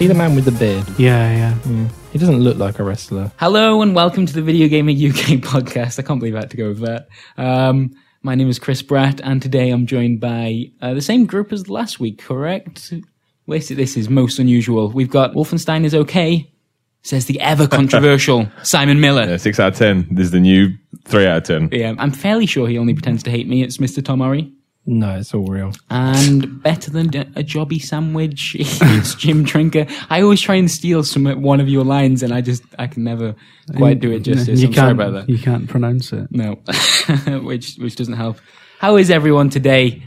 he the man with the beard? Yeah, yeah. He doesn't look like a wrestler. Hello and welcome to the Video Gamer UK podcast. I can't believe I had to go with that. Um, my name is Chris Bratt, and today I'm joined by uh, the same group as last week, correct? Wait, this is most unusual. We've got Wolfenstein is okay, says the ever controversial Simon Miller. Yeah, six out of ten. This is the new three out of ten. Yeah, I'm fairly sure he only pretends to hate me. It's Mr. Tom Murray. No, it's all real. And better than a jobby sandwich, it's Jim Trinca. I always try and steal some one of your lines, and I just I can never quite do it justice. You I'm can't, about that. You can't pronounce it. No, which which doesn't help. How is everyone today?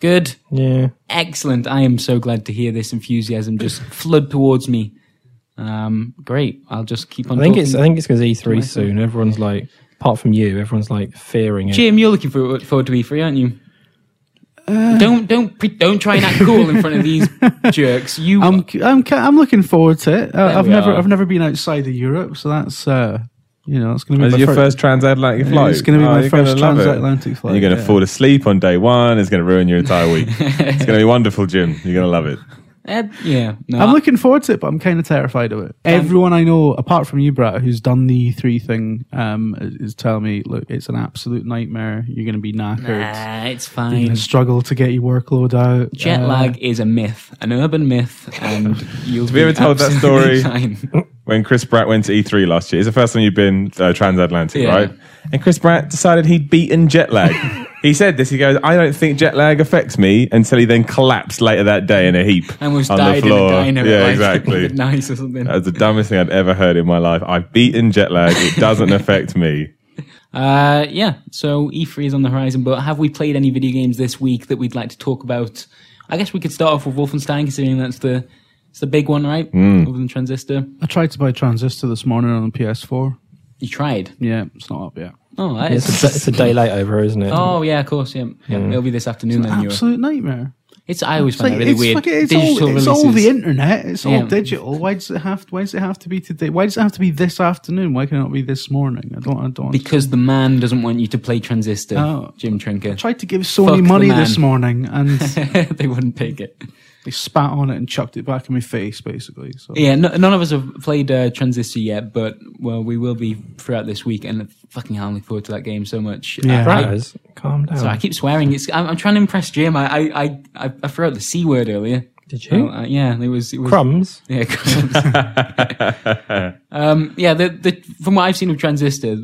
Good, Yeah. excellent. I am so glad to hear this enthusiasm just flood towards me. Um, great. I'll just keep on. I think it's I think it's because E3 soon. Everyone's like, apart from you, everyone's like fearing it. Jim, you're looking forward, forward to E3, aren't you? Don't don't pre- don't try and act cool in front of these jerks. You I'm I'm I'm looking forward to it. Uh, I've we never are. I've never been outside of Europe, so that's uh, you know that's going to be Is my your first transatlantic flight? It's going to be Oh, my you're gonna first love it. transatlantic flight. You're going to yeah. fall asleep on day one. It's going to ruin your entire week. it's going to be wonderful, Jim. You're going to love it. Eh, yeah. No, I'm looking forward to it, but I'm kind of terrified of it. Everyone I know, apart from you, Brad, who's done the E3 thing, um, is telling me, look, it's an absolute nightmare. You're going to be knackered. nah, it's You're fine. going to struggle to get your workload out. Jet Uh, lag is a myth, an urban myth, and you'll Have you ever told that story? fine. When Chris Bratt went to E3 last year, it's the first time you've been uh, transatlantic, Yeah. right? And Chris Bratt decided he'd beaten jet lag. he said this. He goes, "I don't think jet lag affects me." Until he then collapsed later that day in a heap I almost on died the floor. in a diner. yeah, like, exactly. with Nice or something. That's the dumbest thing I'd ever heard in my life. I've beaten jet lag. It doesn't affect me. Uh, yeah. So E3 is on the horizon, but have we played any video games this week that we'd like to talk about? I guess we could start off with Wolfenstein, considering that's the it's the big one, right? Hmm. Other than Transistor. I tried to buy Transistor this morning on the PS4. You tried. Yeah, it's not up yet. Oh, that It's is. a, it's a day late over, isn't it? Oh yeah, of course. Yeah, yeah. It'll be this afternoon. Then you're. Absolute nightmare. It's. I always It's, find like, that really it's, weird. fucking- it's, Digital all, it's all the internet. It's all Yeah. digital. Why does it have? Why does it have to be today? Why does it have to be this afternoon? Why can it not be this morning? I don't. I don't. Because the man doesn't want you to play Transistor, Oh. Jim Trinca. I tried to give Sony the money this morning, and they wouldn't take it. They spat on it and chucked it back in my face, basically. So Yeah, no, none of us have played uh, Transistor yet, but well, we will be throughout this week, and fucking hell, I'm looking forward to that game so much. Yeah. Uh, I, Guys, calm down. sorry, I keep swearing. It's I'm, I'm trying to impress Jim. I I I, I, I threw out the c word earlier. Did you? Oh, uh, yeah, it was it was Crumbs. Yeah, crumbs. um, yeah. The, the from what I've seen of Transistor,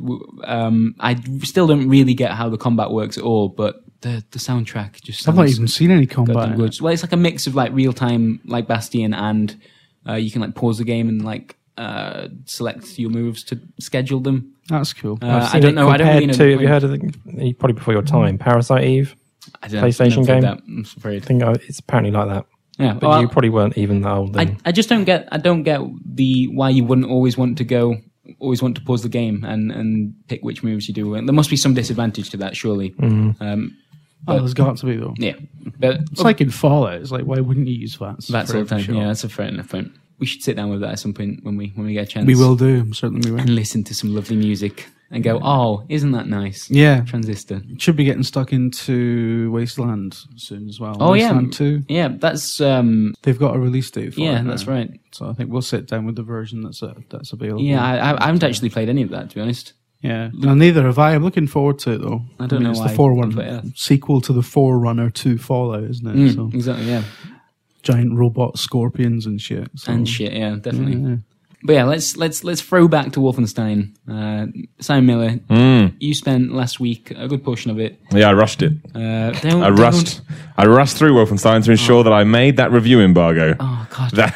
um, I still don't really get how the combat works at all. But the the soundtrack just I've not even seen any combat. goddamn good. Well, it's like a mix of like real time, like Bastion, and uh, you can like pause the game and like uh, select your moves to schedule them. That's cool. Uh, I've I seen don't know. I don't compared really know. to, have you heard of the, probably before your time, Parasite Eve? I don't PlayStation never played game? That, I'm afraid. I think uh, it's apparently like that. Yeah, But well, you probably weren't even that old then. I, I just don't get I don't get the why you wouldn't always want to go always want to pause the game and and pick which moves you do. And there must be some disadvantage to that, surely. Mm-hmm. Um, oh, there's got to be though. yeah, but It's like in Fallout. It's like why wouldn't you use VATS? that's all the time. shot? Yeah, that's a fair enough point. We should sit down with that at some point when we when we get a chance. we will do. Certainly, we will. and listen to some lovely music and go, oh, isn't that nice? Yeah, Transistor. should be getting stuck into Wasteland soon as well. Oh Wasteland yeah, two. yeah. That's um, They've got a release date for yeah, that's now. right. So I think we'll sit down with the version that's uh, that's available. Yeah, I, I haven't actually played any of that to be honest. Yeah. No, neither have I. I'm looking forward to it though. I don't know It's why the I Forerunner play sequel to the Forerunner to Fallout, isn't it? Mm, So Exactly. Yeah, giant robot scorpions and shit. So. and shit. Yeah, definitely. Yeah. But yeah, let's let's let's throw back to Wolfenstein. Uh, Simon Miller, Mm. you spent last week a good portion of it. Yeah, I rushed it. Uh, don't, I don't- rushed. I rushed through Wolfenstein to ensure that I made that review embargo. Oh God, That,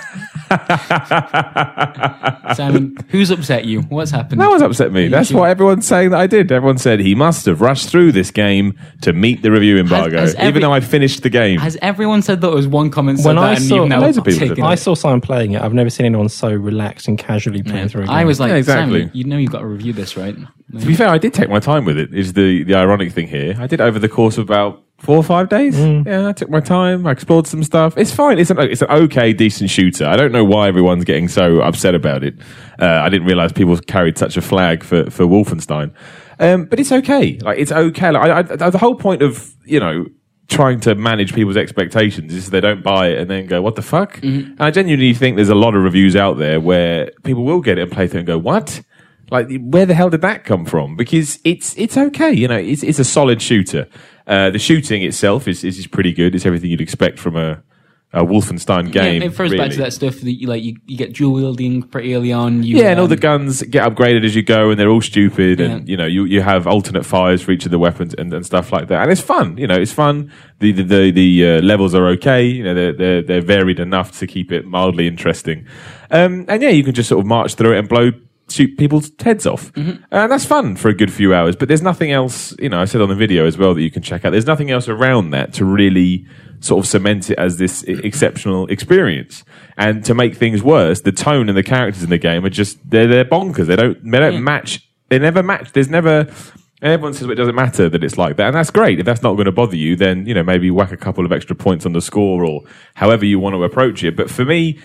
Simon, who's upset you? What's happened? that was upset me. That's should- what everyone's saying that I did. Everyone said he must have rushed through this game to meet the review embargo, has every- even though I finished the game. Has everyone said that? It was one comment said When that, I and saw- you've now loads of people taken said it. I saw someone playing it. I've never seen anyone so relaxed and casually playing Yeah. through a game. I was like, Yeah, exactly. Simon, you know you've got to review this, right? To be fair, I did take my time with it. Is the the ironic thing here? I did over the course of about four or five days. Yeah, I took my time. I explored some stuff. It's fine. It's an it's an okay, decent shooter. I don't know why everyone's getting so upset about it. Uh, I didn't realize people carried such a flag for for Wolfenstein. Um, but it's okay. Like it's okay. Like, I, I, the whole point of you know trying to manage people's expectations is they don't buy it and then go, "What the fuck?" And I genuinely think there's a lot of reviews out there where people will get it and play through and go, "What?" Like, where the hell did that come from? Because it's it's okay, you know, it's it's a solid shooter. Uh, the shooting itself is, is is pretty good. It's everything you'd expect from a, a Wolfenstein game. yeah, it refers back to that stuff that you like. You, you get dual wielding pretty early on. You, Yeah, and all um, the guns get upgraded as you go, and they're all stupid, and you know you, you have alternate fires for each of the weapons and, and stuff like that, and it's fun. You know, it's fun. The the the, the uh, levels are okay. You know, they're, they're they're varied enough to keep it mildly interesting. Um, and yeah, you can just sort of march through it and blow shoot people's heads off, Mm-hmm. and that's fun for a good few hours. But there's nothing else. You know, I said on the video as well that you can check out. There's nothing else around that to really sort of cement it as this exceptional experience. And to make things worse, the tone and the characters in the game are just they're they're bonkers. They don't they don't match. They never match. There's never. And everyone says well, it doesn't matter that it's like that, and that's great. If that's not going to bother you, then you know maybe whack a couple of extra points on the score or however you want to approach it. But for me,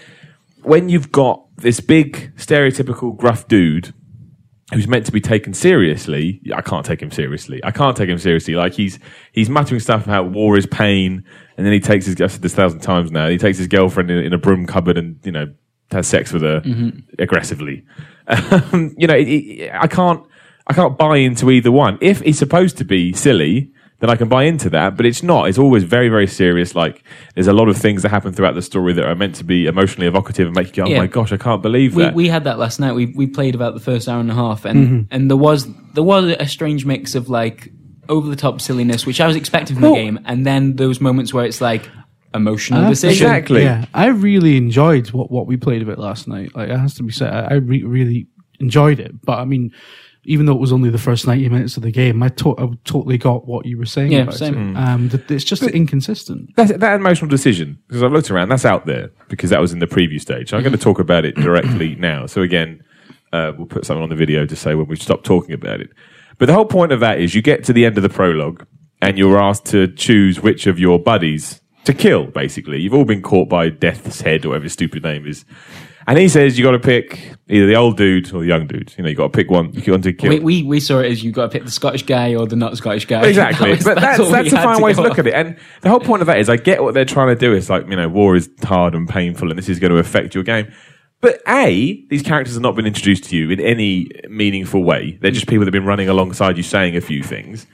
when you've got this big stereotypical gruff dude who's meant to be taken seriously, I can't take him seriously. I can't take him seriously. Like he's he's muttering stuff about war is pain, and then he takes his I've said this a thousand times now. He takes his girlfriend in, in a broom cupboard and you know has sex with her aggressively. Um, you know, it, it, I can't I can't buy into either one. If he's supposed to be silly. Then I can buy into that, but it's not. It's always very, very serious. Like there's a lot of things that happen throughout the story that are meant to be emotionally evocative and make you go, "Oh Yeah. my gosh, I can't believe we, that." we had that last night. We we played about the first hour and a half, and and there was there was a strange mix of like over the top silliness, which I was expecting from Well- the game, and then those moments where it's like emotional Uh, decision. exactly. Yeah, I really enjoyed what, what we played a bit last night. Like it has to be said, I, I re- really enjoyed it. But I mean, even though it was only the first ninety minutes of the game, I, to- I totally got what you were saying. Yeah, about same. It. Um, that it's just inconsistent. That's, that emotional decision, because I've looked around, that's out there because that was in the preview stage. I'm going to talk about it directly now. So again, uh, we'll put something on the video to say when we stop talking about it. But the whole point of that is you get to the end of the prologue and you're asked to choose which of your buddies to kill, basically. You've all been caught by Death's Head or whatever his stupid name is. And he says you got to pick either the old dude or the young dude. You know, you got to pick one. You want to kill. We, we we saw it as you got to pick the Scottish guy or the not Scottish guy. Exactly, That was- but that's we that's a fine way to look at it. And the whole point of that is, I get what they're trying to do. It's like you know, war is hard and painful, and this is going to affect your game. But a, these characters have not been introduced to you in any meaningful way. They're just people that have been running alongside you, saying a few things.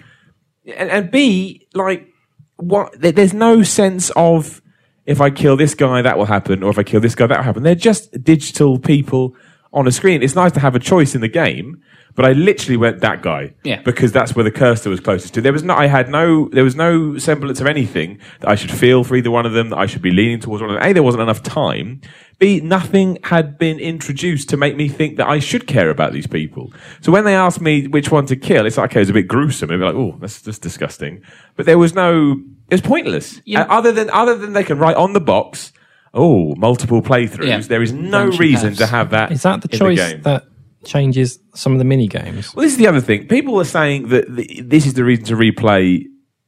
And, and B, like, what? There's no sense of if I kill this guy, that will happen, or if I kill this guy, that will happen. They're just digital people on a screen. It's nice to have a choice in the game, but I literally went that guy Yeah. because that's where the cursor was closest to. There was no, I had no, there was no semblance of anything that I should feel for either one of them. That I should be leaning towards one of them. A, there wasn't enough time. B, nothing had been introduced to make me think that I should care about these people. So when they asked me which one to kill, it's like okay, it was a bit gruesome. It'd be like, oh, that's that's disgusting. But there was no, it was pointless. Yeah. Uh, other than other than they can write on the box. Oh, multiple playthroughs. Yeah. There is no Branching reason paths. to have that. Is that the in choice game. that changes some of the mini games? Well, this is the other thing. People are saying that the, this is the reason to replay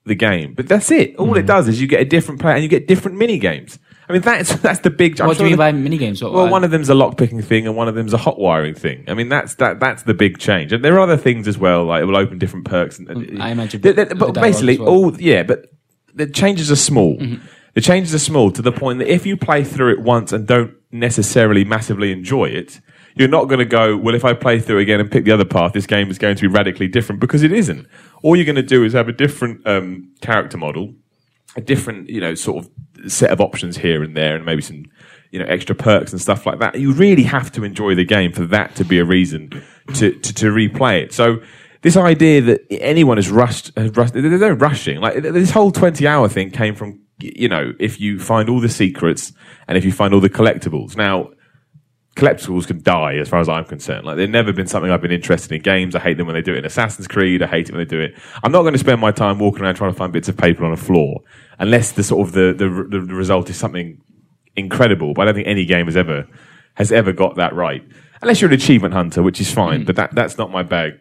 the game, but that's it. All it does is you get a different player and you get different mini games. I mean, that's that's the big. I'm What do sure you mean the- by mini games? What, well, one of them's a lock picking thing, and one of them's a hot wiring thing. I mean, that's that that's the big change. And there are other things as well, like it will open different perks. And, and- Mm, I imagine The- the- the but dialogue basically, as well. all yeah, but the changes are small. Mm-hmm. The changes are small to the point that if you play through it once and don't necessarily massively enjoy it, you're not going to go, well, if I play through again and pick the other path, this game is going to be radically different because it isn't. All you're going to do is have a different um, character model, a different, you know, sort of set of options here and there, and maybe some, you know, extra perks and stuff like that. You really have to enjoy the game for that to be a reason to, to, to replay it. So, this idea that anyone has rushed, has rushed, there's no rushing. Like this whole 20 hour thing came from, you know, if you find all the secrets and if you find all the collectibles. Now, collectibles can die as far as I'm concerned. Like they've never been something I've been interested in games. I hate them when they do it in Assassin's Creed. I hate it when they do it. I'm not going to spend my time walking around trying to find bits of paper on a floor unless the sort of the, the, the result is something incredible. But I don't think any game has ever, has ever got that right. Unless you're an achievement hunter, which is fine, mm. but that, that's not my bag.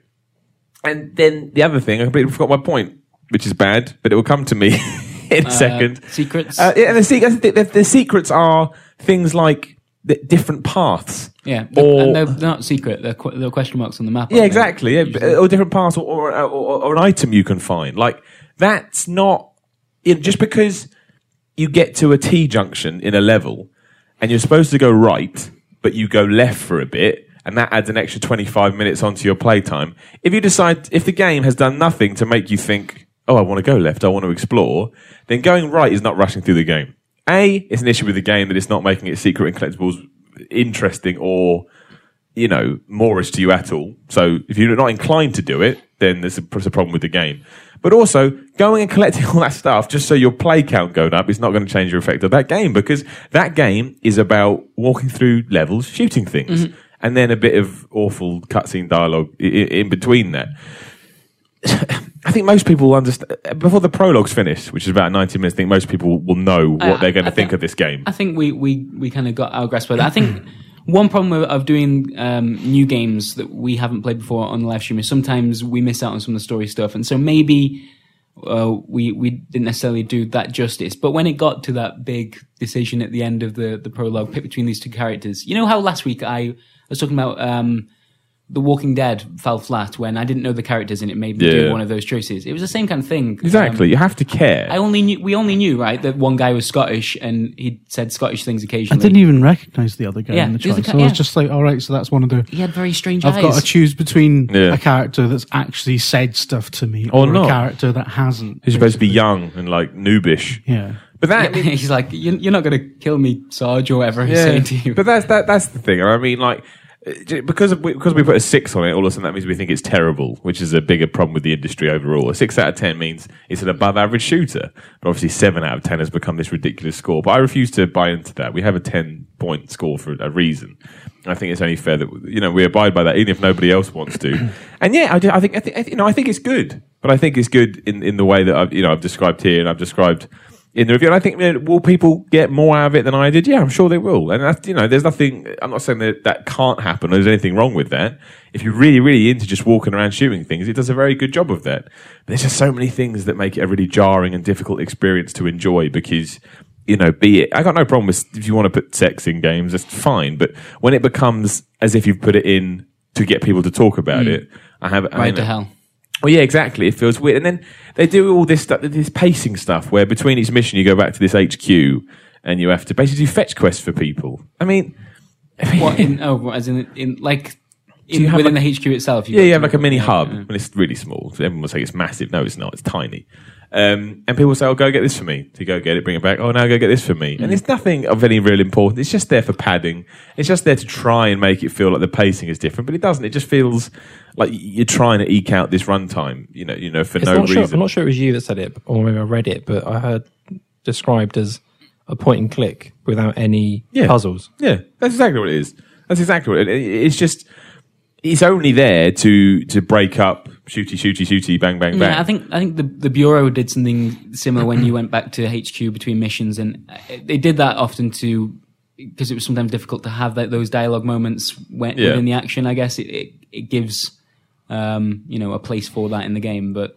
And then the other thing, I completely forgot my point, which is bad, but it will come to me in a second. secrets? Uh, yeah, and the, se- the, the, the secrets are things like the different paths. yeah, Or, and they're, they're not secret. They're, qu- they're question marks on the map. yeah, aren't they? exactly. Yeah, Usually. or different paths, or, or, or, or an item you can find. Like that's not it, just because you get to a T junction in a level and you're supposed to go right, but you go left for a bit, and that adds an extra 25 minutes onto your playtime. If you decide, if the game has done nothing to make you think, oh, I want to go left, I want to explore, then going right is not rushing through the game. A, it's an issue with the game that it's not making its secret and collectibles interesting or, you know, moreish to you at all. So if you're not inclined to do it, then there's a, there's a problem with the game. But also, going and collecting all that stuff just so your play count goes up is not going to change your effect of that game because that game is about walking through levels, shooting things, mm-hmm. And then a bit of awful cutscene dialogue i- i- in between that. I think most people will understand before the prologue's finished, which is about 90 minutes. I think most people will know what I- they're going to think think- of this game. I think we we we kind of got our grasp of it. I think one problem of doing um, new games that we haven't played before on the live stream is sometimes we miss out on some of the story stuff, and so maybe uh, we we didn't necessarily do that justice. But when it got to that big decision at the end of the the prologue, pick between these two characters, you know how last week I was talking about. Um, the Walking Dead fell flat when I didn't know the characters and it made me Yeah. do one of those choices. It was the same kind of thing. Exactly. you have to care. I only knew we only knew right that one guy was Scottish and he said Scottish things occasionally. I occasionally. didn't even recognize the other guy Yeah, in the the other choice. guy- I was yeah. just like, all right, so that's one of the. He had very strange I've eyes. got to choose between Yeah. a character that's actually said stuff to me Or or, not. a character that hasn't. Who's supposed to be young and like noobish. Yeah. But that, He's like, "You- you're not going to kill me, Sarge, or whatever he's saying to you. But that's that. That's the thing. I mean, like Uh, because of, because we put a six on it, all of a sudden that means we think it's terrible, which is a bigger problem with the industry overall. A six out of ten means it's an above average shooter, but obviously seven out of ten has become this ridiculous score. But I refuse to buy into that. We have a ten point score for a reason. I think it's only fair that you know we abide by that, even if nobody else wants to. And yeah, I, do- think I think I think- you know I think it's good, but I think it's good in in the way that I've you know I've described here and I've described in the review. And I think, you know, will people get more out of it than I did? Yeah, I'm sure they will. And that's, you know, there's nothing, I'm not saying that that can't happen or there's anything wrong with that. If you're really, really into just walking around shooting things, it does a very good job of that. But there's just so many things that make it a really jarring and difficult experience to enjoy because, you know, be it, I got no problem with if you want to put sex in games, that's fine. But when it becomes as if you've put it in to get people to talk about hmm. it, I have, I Right mean, to hell. Well, yeah, exactly. It feels weird. And then they do all this stuff, this pacing stuff, where between each mission you go back to this HQ and you have to basically do fetch quests for people. I mean, What in? Oh, as in, in like in, within like- the HQ itself. yeah, you have like a mini hub, and it's really small. So everyone will say it's massive. No, it's not. It's tiny. Um, and people say, "Oh, go get this for me." So you go get it, bring it back. Oh, now go get this for me. And Mm. it's nothing of any real importance. It's just there for padding. It's just there to try and make it feel like the pacing is different, but it doesn't. It just feels like you're trying to eke out this runtime. You know, you know, for It's no not sure, reason. I'm not sure it was you that said it, or maybe I read it, but I heard described as a point and click without any Yeah. puzzles. Yeah, that's exactly what it is. That's exactly what it is. It's just it's only there to to break up shooty shooty shooty bang bang bang. Yeah, I think I think the the bureau did something similar when you went back to HQ between missions, and they did that often to because it was sometimes difficult to have that, those dialogue moments when, Yeah. within the action. I guess it it, it gives um, you know a place for that in the game, but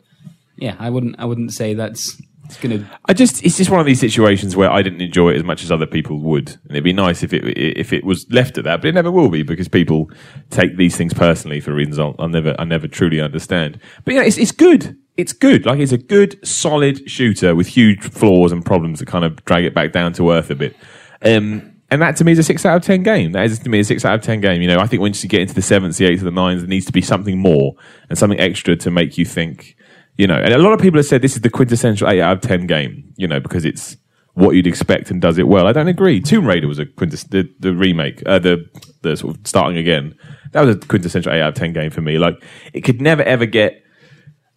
yeah, I wouldn't I wouldn't say that's it's gonna I just it's just one of these situations where I didn't enjoy it as much as other people would, and it'd be nice if it if it was left at that, but it never will be because people take these things personally for reasons I'll, I'll never I never truly understand. But yeah, it's it's good. It's good. Like it's a good, solid shooter with huge flaws and problems that kind of drag it back down to earth a bit. Um, and that to me is a six out of ten game. That is to me a six out of ten game. You know, I think once you get into the sevenths, the eights, the nines, there needs to be something more and something extra to make you think. You know, and a lot of people have said this is the quintessential eight out of ten game. You know, because it's what you'd expect and does it well. I don't agree. Tomb Raider was a quintess the, the remake, uh, the the sort of starting again. That was a quintessential eight out of ten game for me. Like it could never ever get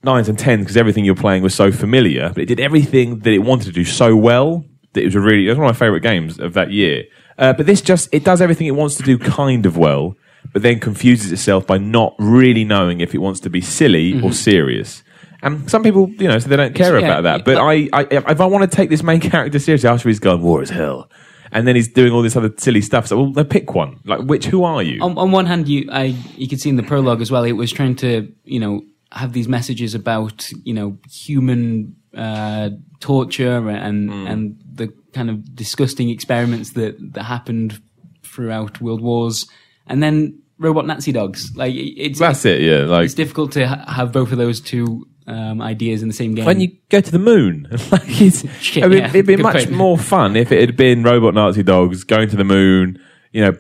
nines and tens because everything you're playing was so familiar, but it did everything that it wanted to do so well that it was a really it was one of my favorite games of that year. Uh, but this just it does everything it wants to do kind of well, but then confuses itself by not really knowing if it wants to be silly or serious. And some people, you know, so they don't care yeah, about that. But I, I, if I want to take this main character seriously after he's gone war is hell, and then he's doing all this other silly stuff, so well, then pick one. Like, which? Who are you? on, on one hand, you I you could see in the prologue as well. It was trying to you know have these messages about you know human uh, torture and Hmm. and the kind of disgusting experiments that that happened throughout world wars, and then robot Nazi dogs. Like it's That's it. Yeah, like it's difficult to ha- have both of those to um, ideas in the same game. when you go to the moon. like it's, Shit, I mean, yeah, it'd be good much point. more fun if it had been robot Nazi dogs going to the moon, you know,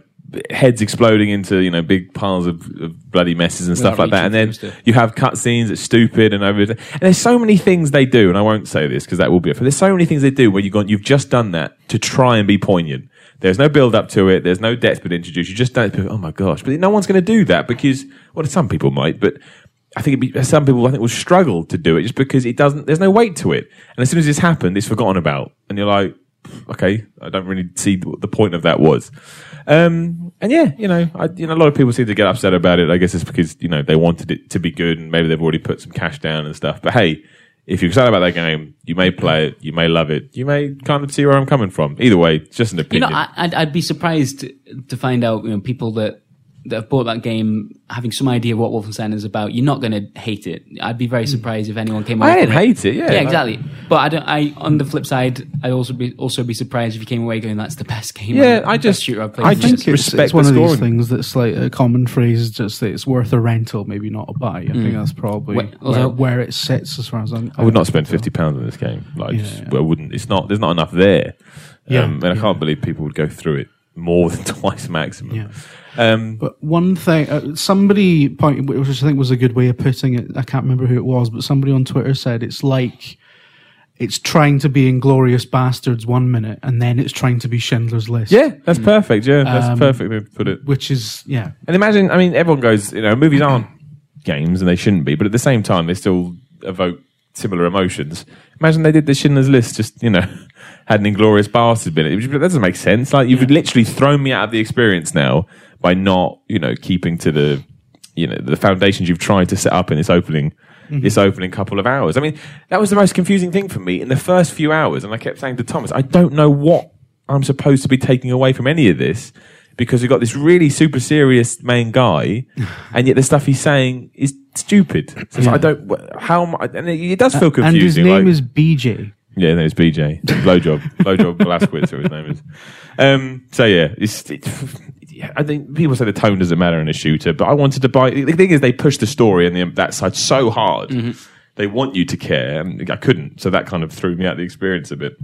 heads exploding into, you know, big piles of, of bloody messes and stuff like that. And then them you have cutscenes that's stupid and over. And there's so many things they do, and I won't say this because that will be it. But there's so many things they do where you've gone, you've just done that to try and be poignant. There's no build up to it. There's no depth been introduced. You just don't. Oh my gosh! But no one's going to do that because, well, some people might, but I think it'd be, some people I think will struggle to do it just because it doesn't. There's no weight to it, and as soon as this happened, it's forgotten about, and you're like, okay, I don't really see what the point of that was. Um, and yeah, you know, I, you know, a lot of people seem to get upset about it. I guess it's because you know they wanted it to be good, and maybe they've already put some cash down and stuff. But hey, if you're excited about that game, you may play it, you may love it, you may kind of see where I'm coming from. Either way, it's just an opinion. You know, I, I'd, I'd be surprised to find out, you know, people that, that have bought that game having some idea of what Wolfenstein is about. You're not going to hate it. I'd be very surprised if anyone came. I away didn't hate it, yeah. yeah, exactly. But I don't. I on the flip side, I'd also be also be surprised if you came away going, "That's the best game." Yeah, the I just- shooter I've played. I I think just it's, respect it's one the of these things that's like a common phrase, just that it's worth a rental, maybe not a buy. I think that's probably Wait, where, although- where it sits as far as I'm. I would not spend fifty pounds on this game. Like, Yeah, just- yeah. I wouldn't. It's not. There's not enough there. Yeah, um, and I can't believe people would go through it more than twice maximum. Yeah. Um, But one thing, uh, somebody pointed, which I think was a good way of putting it. I can't remember who it was, but somebody on Twitter said it's like it's trying to be Inglorious Bastards one minute, and then it's trying to be Schindler's List. yeah, that's perfect. Yeah, that's Um, perfect way to put it. which is yeah, And imagine, I mean, everyone goes, you know, movies aren't games and they shouldn't be, but at the same time, they still evoke similar emotions. Imagine they did the Schindler's List, just, you know, had an Inglorious Bastard been it. That doesn't make sense. Like, you've literally thrown me out of the experience now by not, you know, keeping to the, you know, the foundations you've tried to set up in this opening. This opening couple of hours. I mean, that was the most confusing thing for me in the first few hours. And I kept saying to Thomas, I don't know what I'm supposed to be taking away from any of this because we've got this really super serious main guy, and yet the stuff he's saying is stupid. So like, I don't. How am I- and it, it does feel confusing. and his name like- is BJ. yeah, no, it's BJ. Blowjob. Blowjob Velasquez, who his name is. Um, so yeah, it's, it, yeah, I think people say the tone doesn't matter in a shooter, but I wanted to buy. The thing is, they push the story and the, that side so hard. They want you to care, and I couldn't. So that kind of threw me out the experience a bit.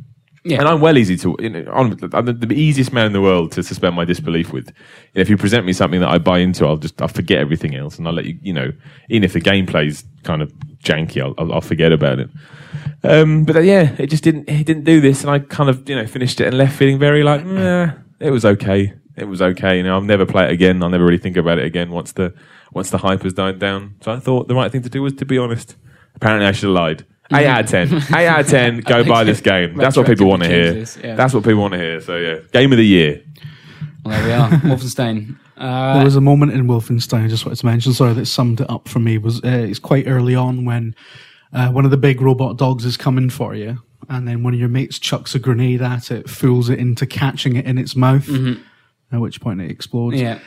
Yeah. And I'm well easy to, you know, I'm, I'm the, easiest man in the world to suspend my disbelief with. And if you present me something that I buy into, I'll just, I'll forget everything else and I'll let you, you know, even if the gameplay's kind of janky, I'll, I'll, I'll forget about it. Um, but yeah, it just didn't, it didn't do this. And I kind of, you know, finished it and left feeling very like, nah, it was okay. It was okay. You know, I'll never play it again. I'll never really think about it again once the, once the hype has died down. So I thought the right thing to do was to be honest. Apparently I should have lied. 8 out of 10. 8 out of 10. Go buy this game. That's what people want to hear. Changes, yeah. That's what people want to hear. So yeah, game of the year. Well, there we are. Wolfenstein. Uh, There was a moment in Wolfenstein I just wanted to mention. Sorry, that summed it up for me. Was uh, it's quite early on when uh, one of the big robot dogs is coming for you, and then one of your mates chucks a grenade at it, fools it into catching it in its mouth. At which point it explodes. yeah.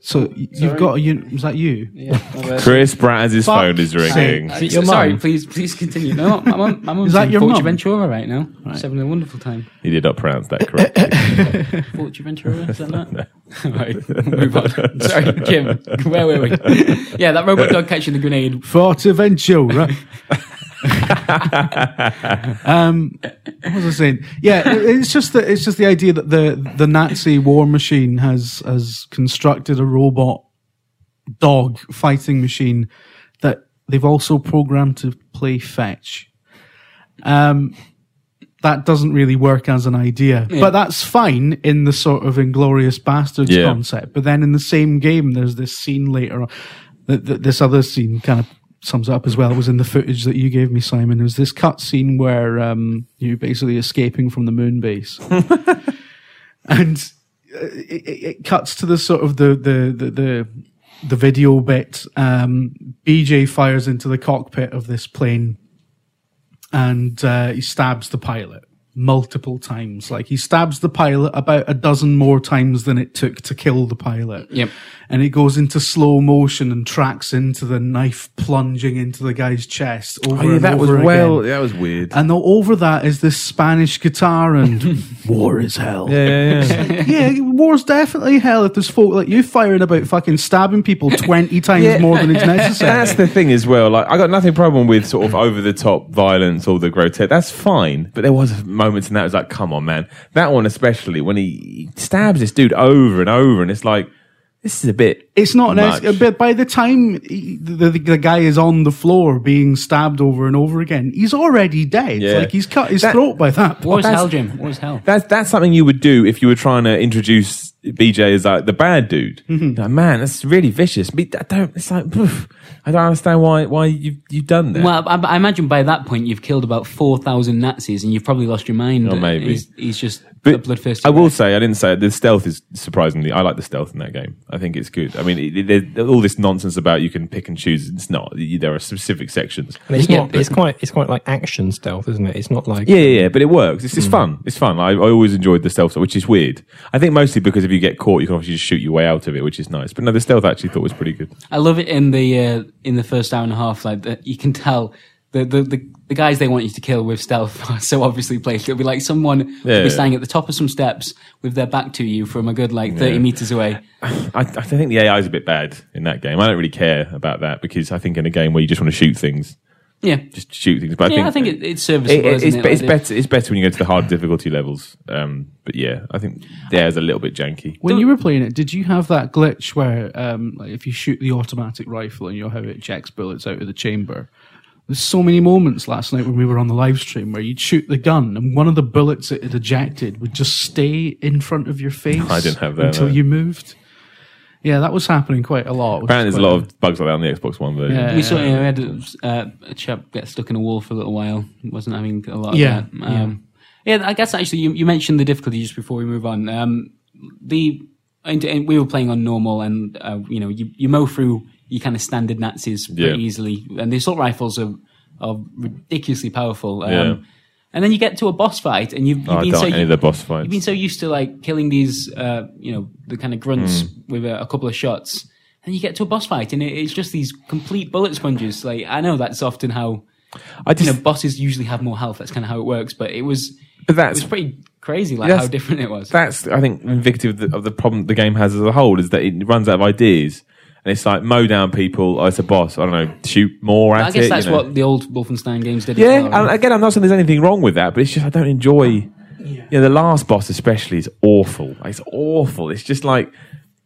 So y- you've got a un- was that you? Yeah. Chris Bratt's Fuck phone is ringing. Is it your Sorry, mum? please, please continue. No, my mum, my mum's Is that in your Fortune mum? Ventura right now. She's having a wonderful time. He did not pronounce that correctly. Fortune Ventura, is that that? right, move on. Sorry, Kim. Where were we? yeah, that robot dog catching the grenade. Fortaventura. um, what was I saying? Yeah, it's just the it's just the idea that the the Nazi war machine has has constructed a robot dog fighting machine that they've also programmed to play fetch. Um, that doesn't really work as an idea, but that's fine in the sort of Inglorious Bastards Yeah. concept. But then in the same game, there's this scene later on. Th- th- this other scene kind of sums it up as well. It was in the footage that you gave me, Simon. There was this cut scene where um, you're basically escaping from the moon base, and uh, it, it, it cuts to the sort of the the the the, the video bit. Um, BJ fires into the cockpit of this plane, and uh, he stabs the pilot. Multiple times. Like he stabs the pilot about a dozen more times than it took to kill the pilot. Yep. And it goes into slow motion and tracks into the knife plunging into the guy's chest over Oh, yeah, and that was over well. again. That was weird. And over that is this Spanish guitar and war is hell. yeah, yeah, yeah. Yeah, war's definitely hell if there's folk like you firing about fucking stabbing people 20 times Yeah. more than it's necessary. That's the thing as well. Like, I got nothing problem with sort of over the top violence or the grotesque. That's fine. But there was moments in that was like, come on, man. That one especially when he stabs this dude over and over, and it's like, this is a bit. It's not much. necessary, but by the time he, the, the the guy is on the floor being stabbed over and over again, he's already dead. Yeah. Like he's cut his That- throat by that War point. hell, Jim. War is hell. That's that's something you would do if you were trying to introduce BJ is like the bad dude. Like, man, that's really vicious. But I don't. It's like, poof, I don't understand why why you you've done that. Well, I, I imagine by that point you've killed about four thousand Nazis, and you've probably lost your mind. Oh, maybe. he's, he's just But a bloodthirsty. I will wreck. say, I didn't say it, the stealth is surprisingly. I like the stealth in that game. I think it's good. I mean, it, it, all this nonsense about you can pick and choose. It's not. There are specific sections. And it's Yeah, not. It's quite. It's quite like action stealth, isn't it? It's not like. Yeah, yeah, yeah, but it works. It's, it's hmm. fun. It's fun. I, I always enjoyed the stealth, which is weird. I think mostly because if you get caught, you can obviously just shoot your way out of it, which is nice. But no, the stealth I actually thought was pretty good. I love it in the uh, in the first hour and a half. Like that, you can tell the, the the the guys they want you to kill with stealth are so obviously placed. It'll be like someone Yeah. be standing at the top of some steps with their back to you from a good like thirty Yeah. meters away. I, I think the AI is a bit bad in that game. I don't really care about that because I think in a game where you just want to shoot things, Yeah, just shoot things. But I yeah. think, I think it, it's serviceable. it- isn't it's, it? be- it's Like, better. It's better when you go to the hard difficulty levels. Um, but yeah, I think there's a little bit janky. When you were playing it, did you have that glitch where, um, like if you shoot the automatic rifle and you know how it ejects bullets out of the chamber? There's so many moments last night when we were on the live stream where you'd shoot the gun and one of the bullets it had ejected would just stay in front of your face. I didn't have that, until no. you moved. Yeah, that was happening quite a lot. Apparently, there's a quite lot of bugs like that on the Xbox One version. Yeah. we saw you know, we had a, uh, a chap get stuck in a wall for a little while. Wasn't having a lot of Yeah, that. Um, yeah. I guess actually you, you mentioned the difficulty just before we move on. Um, the and, and we were playing on normal, and uh, you know you, you mow through your kind of standard Nazis pretty Yeah. easily, and the assault rifles are are ridiculously powerful. Um, Yeah. And then you get to a boss fight, and you've, you've Oh, been so any the boss fights. You've been so used to like killing these, uh, you know, the kind of grunts Hmm. with a, a couple of shots, and you get to a boss fight, and it, it's just these complete bullet sponges. Like I know that's often how I you just, know bosses usually have more health. That's kind of how it works. But it was, but it that's was pretty crazy, like how different it was. that's I think indicative of the, of the problem the game has as a whole is that it runs out of ideas. And it's like mow down people. Oh, it's a boss. I don't know. Shoot more at it. I guess it. that's you know. what the old Wolfenstein games did. Yeah, as well, and again, I'm not saying there's anything wrong with that, but it's just I don't enjoy. You know, the last boss especially is awful. It's awful. It's just like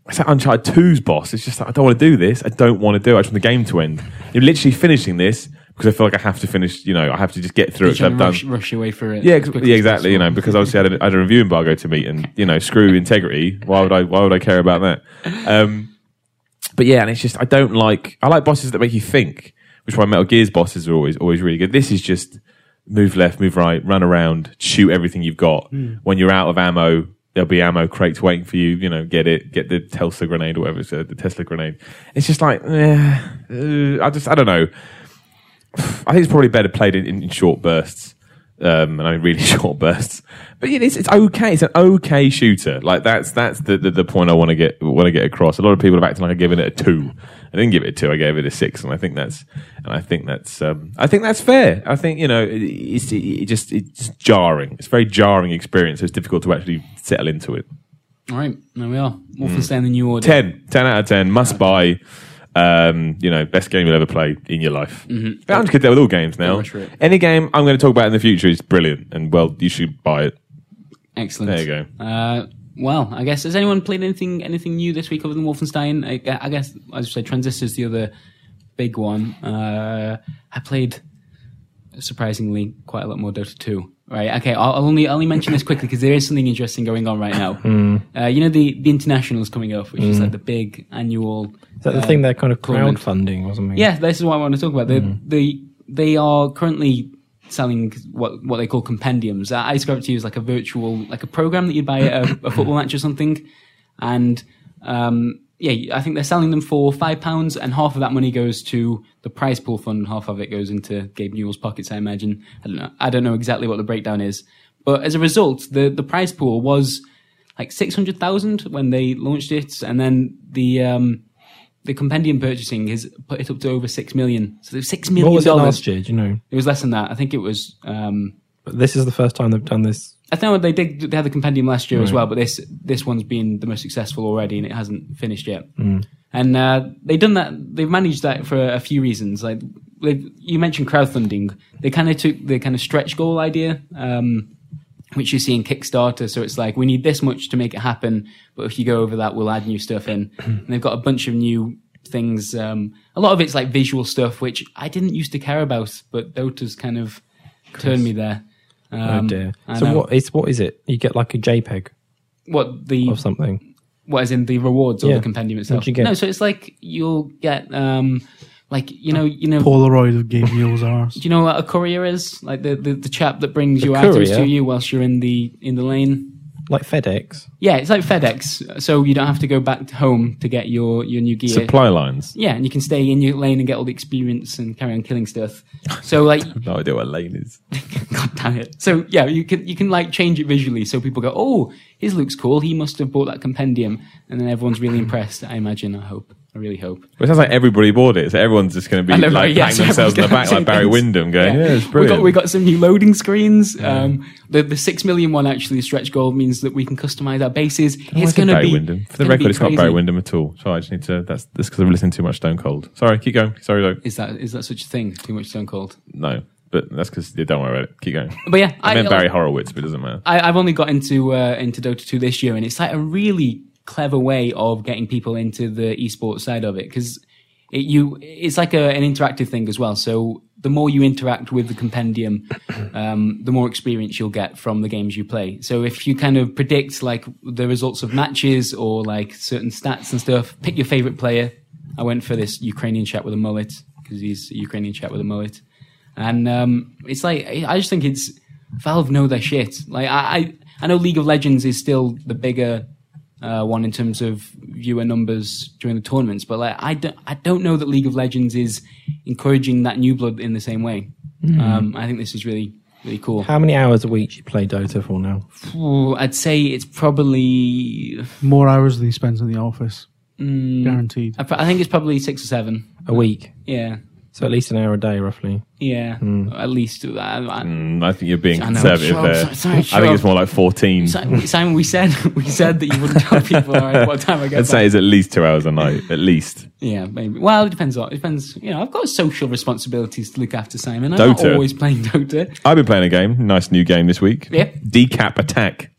it's like Uncharted 2's boss. It's just like I don't want to do this. I don't want to do. it. I just want the game to end. You're literally finishing this because I feel like I have to finish. You know, I have to just get through You're it. 'cause I've to done. rush, rush your way through it. Yeah, as ex- quickly yeah, exactly. You possible. know, because obviously I had, a, I had a review embargo to meet, and you know, screw integrity. Why would I? Why would I care about that? Um, but yeah, and it's just I don't like. I like bosses that make you think, which is why Metal Gear's bosses are always always really good. This is just move left, move right, run around, shoot everything you've got. When you're out of ammo, there'll be ammo crates waiting for you. You know, get it, get the Tesla grenade or whatever it's uh, the Tesla grenade. It's just like, eh, uh, I just I don't know. I think it's probably better played in, in short bursts. Um, and I mean really short bursts, but yeah, it's, it's okay. It's an okay shooter. Like that's that's the, the, the point I want to get want to get across. A lot of people have acted like I've given it a two. I didn't give it a two. I gave it a six, and I think that's and I think that's um, I think that's fair. I think you know it, it's it, just it's jarring. It's a very jarring experience. So it's difficult to actually settle into it. All right, there we are. Wolfenstein: The New Order. 10, 10 out of ten, must buy. Um, you know, best game you'll ever play in your life. Mm-hmm. I'm just gonna do with all games now. rush for it. Any game I'm going to talk about in the future is brilliant, and well, you should buy it. Excellent. There you go. Uh, well, I guess has anyone played anything anything new this week other than Wolfenstein? I, I guess as you said, Transistor's the other big one. Uh, I played surprisingly quite a lot more Dota 2. Right. Okay. I'll, I'll only I'll only mention this quickly because there is something interesting going on right now. Hmm. Uh, you know the the international is coming up, which is like the big annual. Is that the uh, thing they're kind of crowdfunding or something? Yeah, this is what I want to talk about. They they they are currently selling what what they call compendiums. I describe it to you as like a virtual like a program that you buy at a, a football match or something, and um, yeah, I think they're selling them for five pounds, and half of that money goes to the prize pool fund, and half of it goes into Gabe Newell's pockets. I imagine. I don't know. I don't know exactly what the breakdown is, But as a result, the the prize pool was like six hundred thousand when they launched it, and then the um, the compendium purchasing has put it up to over six million. So there's six What was it last year? Do you know? It was less than that. I think it was. Um, But this is the first time they've done this. I know they did. They had the compendium last year as well, but this this one's been the most successful already, and it hasn't finished yet. And uh, they've done that. They've managed that for a few reasons. Like they've- you mentioned crowdfunding, they kind of took the kind of stretch goal idea, um, which you see in Kickstarter. So it's like we need this much to make it happen, but if you go over that, we'll add new stuff in. and they've got a bunch of new things. Um, a lot of it's like visual stuff, which I didn't used to care about, but Dota's kind of turned me there. Um, oh dear. I So know. what is what is it? You get like a JPEG What the or something. what is in the rewards or Yeah. the compendium itself? What'd you get? No, so it's like you'll get um like you know you know Polaroid of game Gabriel's arse. do you know what a courier is? Like the, the, the chap that brings The your items to you whilst you're in the in the lane. Like FedEx. Yeah, it's like FedEx, so you don't have to go back home to get your your new gear. Supply lines. yeah, and you can stay in your lane and get all the experience and carry on killing stuff. So like, No idea what lane is. god damn it. So yeah, you can you can like change it visually, so people go, oh, his looks cool. He must have bought that compendium, and then everyone's really impressed. I imagine. I hope. I really hope. Well, it sounds like everybody bought it, so everyone's just going to be know, like yeah, patting themselves in the back like Barry Windham, going, "Yeah, it's we brilliant." got we got some new loading screens. Um, the the six million one actually stretch goal means that we can customize our bases. Why it's going to Barry be Windham. For the record, it's not. Barry Windham at all. Sorry, I just need to. That's this because I'm listening to too much Stone Cold. Sorry, keep going. Sorry, though. Is that is that such a thing? Too much Stone Cold. No, but that's because yeah, don't worry about it. Keep going. But yeah, I meant Barry Horowitz, but it doesn't matter. I, I've only got into uh, into Dota 2 this year, and it's like a really clever way of getting people into the esports side of it because it, you it's like a, an interactive thing as well. So the more you interact with the compendium, um, the more experience you'll get from the games you play. So if you kind of predict like the results of matches or like certain stats and stuff, pick your favorite player. I went for this Ukrainian chap with a mullet because he's a Ukrainian chap with a mullet. And um, it's like I just think it's Valve know their shit. Like I, I, I know League of Legends is still the bigger uh, one in terms of viewer numbers during the tournaments, but like I don't, I don't know that League of Legends is encouraging that new blood in the same way. Um, I think this is really, really cool. How many hours a week do you play Dota for now? Ooh, I'd say it's probably, More hours than he spends in the office. mm, Guaranteed. I, I think it's probably six or seven. A week. Yeah, So at least an hour a day, roughly. yeah, at least. I, I, Mm, I think you're being I conservative sure, there. sorry, sorry, I think it's more like 14. Si- Simon, we said we said that you wouldn't tell people all right, what time I get I'd say it's at least two hours a night, at least. Yeah, maybe. Well, it depends. On, it depends. You know, I've got social responsibilities to look after, Simon. I'm Dota. not always playing Dota. I've been playing a game, nice new game this week. Yeah. Decap Attack.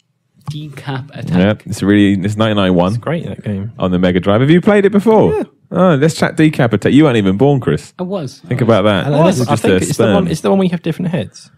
Decap Attack. Yeah, it's really it's 991 Great that game. on the Mega Drive. Have you played it before? Oh, let's chat decapitate. You weren't even born, Chris. I was. Think about that. And It was I just think a it's the one. It's the one where you have different heads.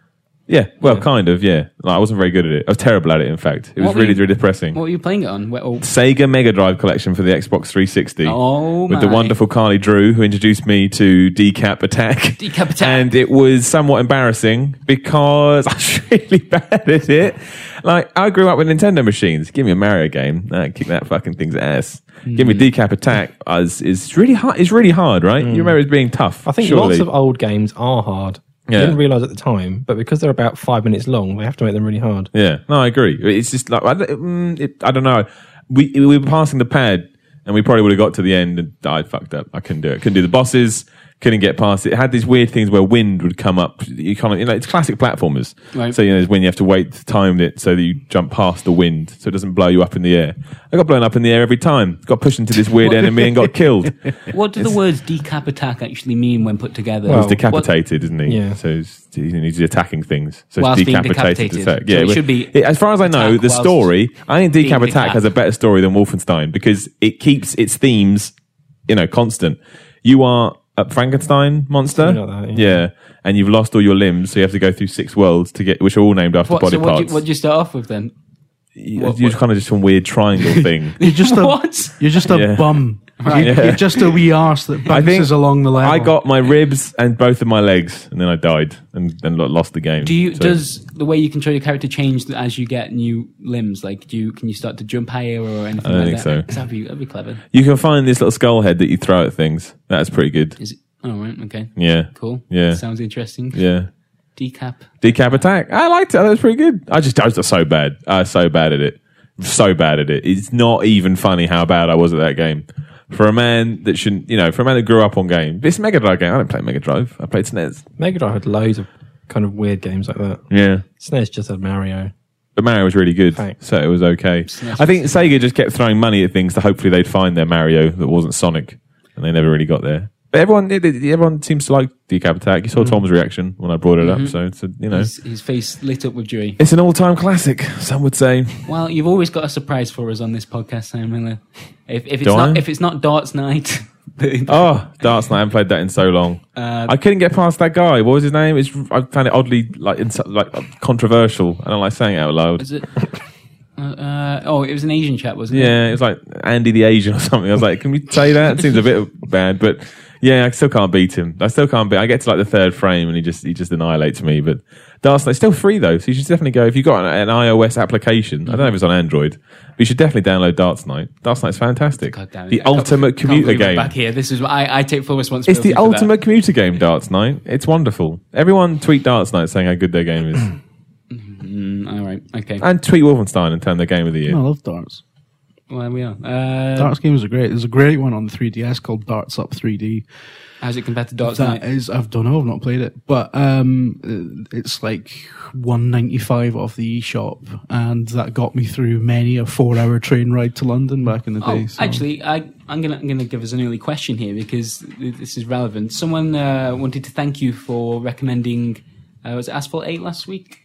Yeah, well, kind of. Yeah, like, I wasn't very good at it. I was terrible at it. In fact, it was What were really, you- really depressing. What were you playing it on? Where, oh, Sega Mega Drive collection for the Xbox 360. Oh, with the my. wonderful Carly Drew, who introduced me to Decap Attack. Decap Attack. And it was somewhat embarrassing because I was really bad at it. Like, I grew up with Nintendo machines. Give me a Mario game. Uh, kick that fucking thing's ass. Give Hmm. me Decap Attack. Is is really hard. It's really hard, right? You remember it being tough. I think surely. lots of old games are hard. Yeah. I didn't realize at the time, but because they're about five minutes long, they have to make them really hard. Yeah, no, I agree. It's just like I, don't- mm, it, I don't know. We we were passing the pad, and we probably would have got to the end, and I fucked up. I couldn't do it. Couldn't do the bosses. Couldn't get past it. It had these weird things where wind would come up. You kind of, you know, it's classic platformers. Right. So you know, it's when you have to wait to time it so that you jump past the wind, so it doesn't blow you up in the air. I got blown up in the air every time. Got pushed into this weird enemy and got killed. what do the words decap attack actually mean when put together? Well, He's decapitated, isn't he? Yeah. So he's, he's attacking things. So Whilst it's decapitated. decapitated. attack. So Yeah, it but should be it- as far as I know, the story. I think being Decap Attack decapped. has a better story than Wolfenstein because it keeps its themes, you know, constant. You are a Frankenstein monster, like that, yeah. and you've lost all your limbs, so you have to go through six worlds to get, which are all named after What, body so what parts. you, what'd you start off with then? You- what- you're kind of just some weird triangle thing. You're just a What? you're just a Yeah. bum. Right. You're, you're just a wee arse that I think bounces along the level. I got my ribs and both of my legs, and then I died and then lost the game. Do you So- does the way you control your character change as you get new limbs? Like, do you can you start to jump higher or anything I don't like think that? so. That'd be that'd be clever. You can find this little skull head that you throw at things. That's pretty good. Is it? Oh right, okay, Yeah. cool. Yeah. sounds interesting. Yeah. Decap. Decap Attack. I liked it. That was pretty good. I just I was so bad. I was so bad at it. So bad at it. It's not even funny how bad I was at that game. For a man that shouldn't, you know, for a man that grew up on game, this Mega Drive game, I didn't play Mega Drive. I played SNES. Mega Drive had loads of kind of weird games like that. Yeah. SNES just had Mario. But Mario was really good, Thanks. so it was okay. I think Sega just kept throwing money at things to hopefully they'd find their Mario that wasn't Sonic, and they never really got there. But everyone, everyone seems to like Decap Attack. You saw Tom's reaction when I brought it up, so it's a, you know, His, his face lit up with joy. it's an all-time classic. Some would say. Well, you've always got a surprise for us on this podcast, Sam Miller. If, if it's Do not I? if it's not darts night, Oh, Darts Night! I haven't played that in so long. Uh, I couldn't get past that guy. What was his name? It's, I found it oddly like insu- like controversial. I don't like saying it out loud. was it? Uh, uh, oh, it was an Asian chap, wasn't it? Yeah, it was like Andy the Asian or something. I was like, can we say that? It seems a bit bad, but yeah, I still can't beat him. I still can't beat. I get to like the third frame and he just he just annihilates me. But Darts Night's still free though, so you should definitely go if you've got an, an iOS application. I don't know if it's on Android, but you should definitely download Darts Night. Darts Night's fantastic. God damn it. The I can't- ultimate can't commuter believe we're game. Back here, this is I, I take full responsibility. It's responsibility. the for that. ultimate commuter game, Darts Night. It's wonderful. Everyone tweet Darts Night saying how good their game is, Mm, all right, okay. and tweet Wolfenstein and tell them their game of the year. I love darts. Well, we are. Uh, Darts games are great. There's a great one on the 3DS called Darts Up 3D. how's it compared to darts That night? is, I don't know, I've not played it, but um, uh, it's like 195 off the eShop, and that got me through many a four-hour train ride to London back in the Oh, day. so- actually, I, I'm gonna I'm gonna give us an early question here because this is relevant. Someone uh, wanted to thank you for recommending. Uh, was it Asphalt Eight last week?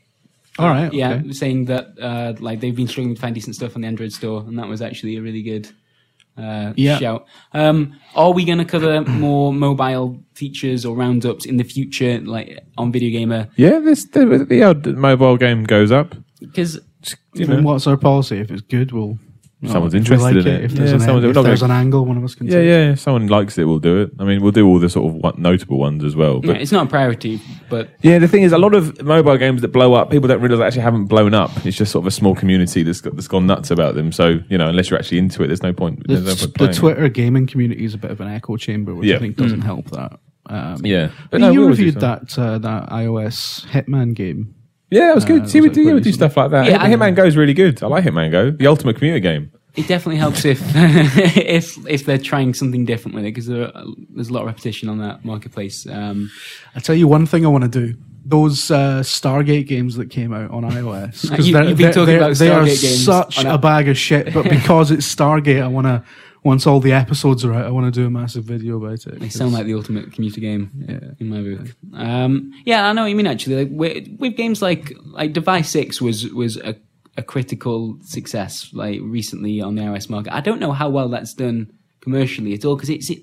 All right, Yeah, okay. saying that uh, like they've been struggling to find decent stuff on the Android store, and that was actually a really good uh, Yeah. shout. Um, are we going to cover more mobile features or roundups in the future, like on Video Gamer? Yeah, this the, the odd mobile game goes up. Because You know. what's our policy? If it's good, we'll. Someone's if interested like in it. it. If there's, Yeah, an, someone's- if we're there's gonna- an angle, one of us can Yeah, take. yeah. If someone likes it, we'll do it. I mean, we'll do all the sort of notable ones as well. yeah, But it's not a priority, but yeah, the thing is, a lot of mobile games that blow up, people don't realize they actually haven't blown up. It's just sort of a small community that's got, that's gone nuts about them. So you know, unless you're actually into it, there's no point. The, no point the playing it. Twitter gaming community is a bit of an echo chamber, which Yeah. I think doesn't help that. Um, Yeah, But no, you we always do reviewed that uh, that iOS Hitman game. Yeah, that was Uh, good. See, we do, it yeah, we do stuff like that. Yeah, Hit- I- Hitman Go is really good. I like Hitman Go, the ultimate commuter game. it definitely helps if if if they're trying something different with it because there, there's a lot of repetition on that marketplace. Um, I tell you one thing I want to do. Those uh, Stargate games that came out on iOS. 'Cause You- they're- you've been they're- talking they're- about they are such on a a- bag of shit, but because it's Stargate, I want to. Once all the episodes are out, I want to do a massive video about it. They sound like the ultimate commuter game in my book. Um, yeah, I know what you mean. Actually, like with, with games like like Device Six was was a, a critical success like recently on the iOS market. I don't know how well that's done commercially at all because it's it,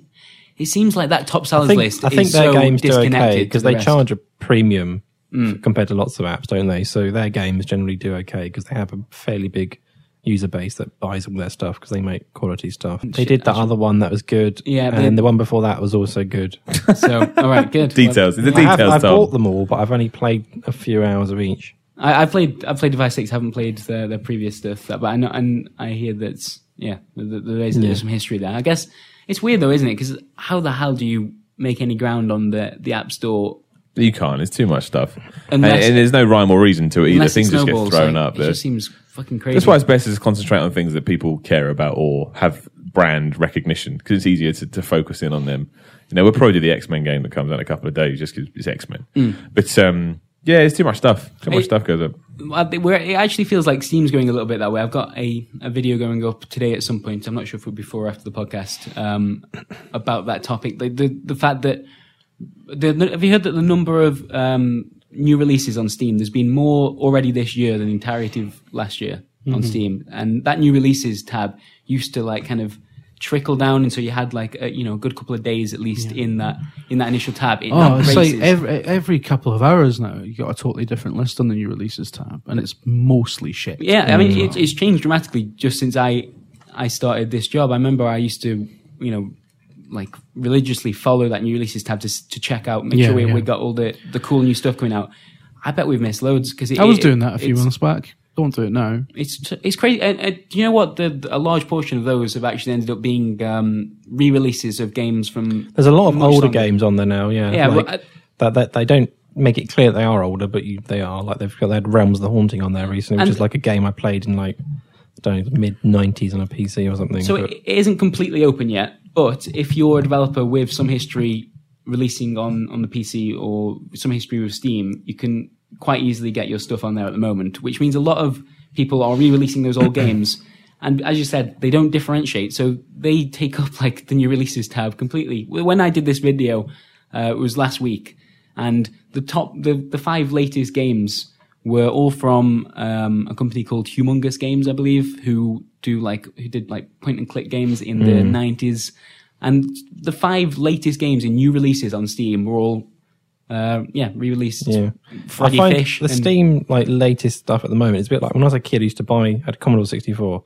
it seems like that top I sellers think, list I think is their so games do okay because the they rest. charge a premium f- compared to lots of apps, don't they? So their games generally do okay because they have a fairly big user base that buys all their stuff because they make quality stuff. They did that other one that was good, Yeah, but- and the one before that was also good. So all right, good Details. It's the I have, details, I've Tom. bought them all, but I've only played a few hours of each. I, I played I played Device Six. Haven't played the the previous stuff, but I know and I hear that yeah, there, there is there's some history there. I guess it's weird though, isn't it? Because how the hell do you make any ground on the the App Store You can't. It's too much stuff, and, Unless- and there's no rhyme or reason to it either. Things just get thrown like, up. It There. just seems fucking crazy. That's why it's best to concentrate on things that people care about or have brand recognition because it's easier to, to focus in on them. You know, we'll probably do the X Men game that comes out in a couple of days just because it's X Men. But um, yeah, it's too much stuff. Too much It- stuff goes up. It actually feels like Steam's going a little bit that way. I've got a, a video going up today at some point. I'm not sure if it'll be before or after the podcast um, about that topic. The, the the fact that the, have you heard that the number of um, new releases on Steam? There's been more already this year than the entirety of last year on Steam, and that new releases tab used to like kind of trickle down, and so you had like a, you know a good couple of days at least in that in that initial tab. It Oh, it's like every, every couple of hours now, you got a totally different list on the new releases tab, and it's mostly shit. Yeah, I mean, it's, it's changed dramatically just since I I started this job. I remember I used to, you know, like religiously follow that new releases tab to to check out, make Yeah, sure we, yeah. we got all the the cool new stuff coming out. I bet we've missed loads because I was doing that a few months back. Don't do it now. It's it's crazy. And, and do you know what? The, the- a large portion of those have actually ended up being um, re-releases of games from. There's a lot of older longer. games on there now. Yeah, Yeah, like, but I- that, that they don't make it clear they are older, but you, they are like they've got they had Realms of the Haunting on there recently, which And- is like a game I played in like I don't know mid nineties on a PC or something. So but- it it isn't completely open yet, but if you're a developer with some history releasing on, on the PC or some history with Steam, you can quite easily get your stuff on there at the moment, which means a lot of people are re-releasing those old games. And as you said, they don't differentiate, so they take up like the new releases tab completely. When I did this video, uh, it was last week, and the top, the, the five latest games were all from um, a company called Humongous Games, I believe, who do like who did like point and click games in the nineties. And the five latest games in new releases on Steam were all, uh, yeah, re-released. Yeah. Froggy I find Fish. the Steam like latest stuff at the moment is a bit like when I was a kid. I used to buy I had Commodore sixty four.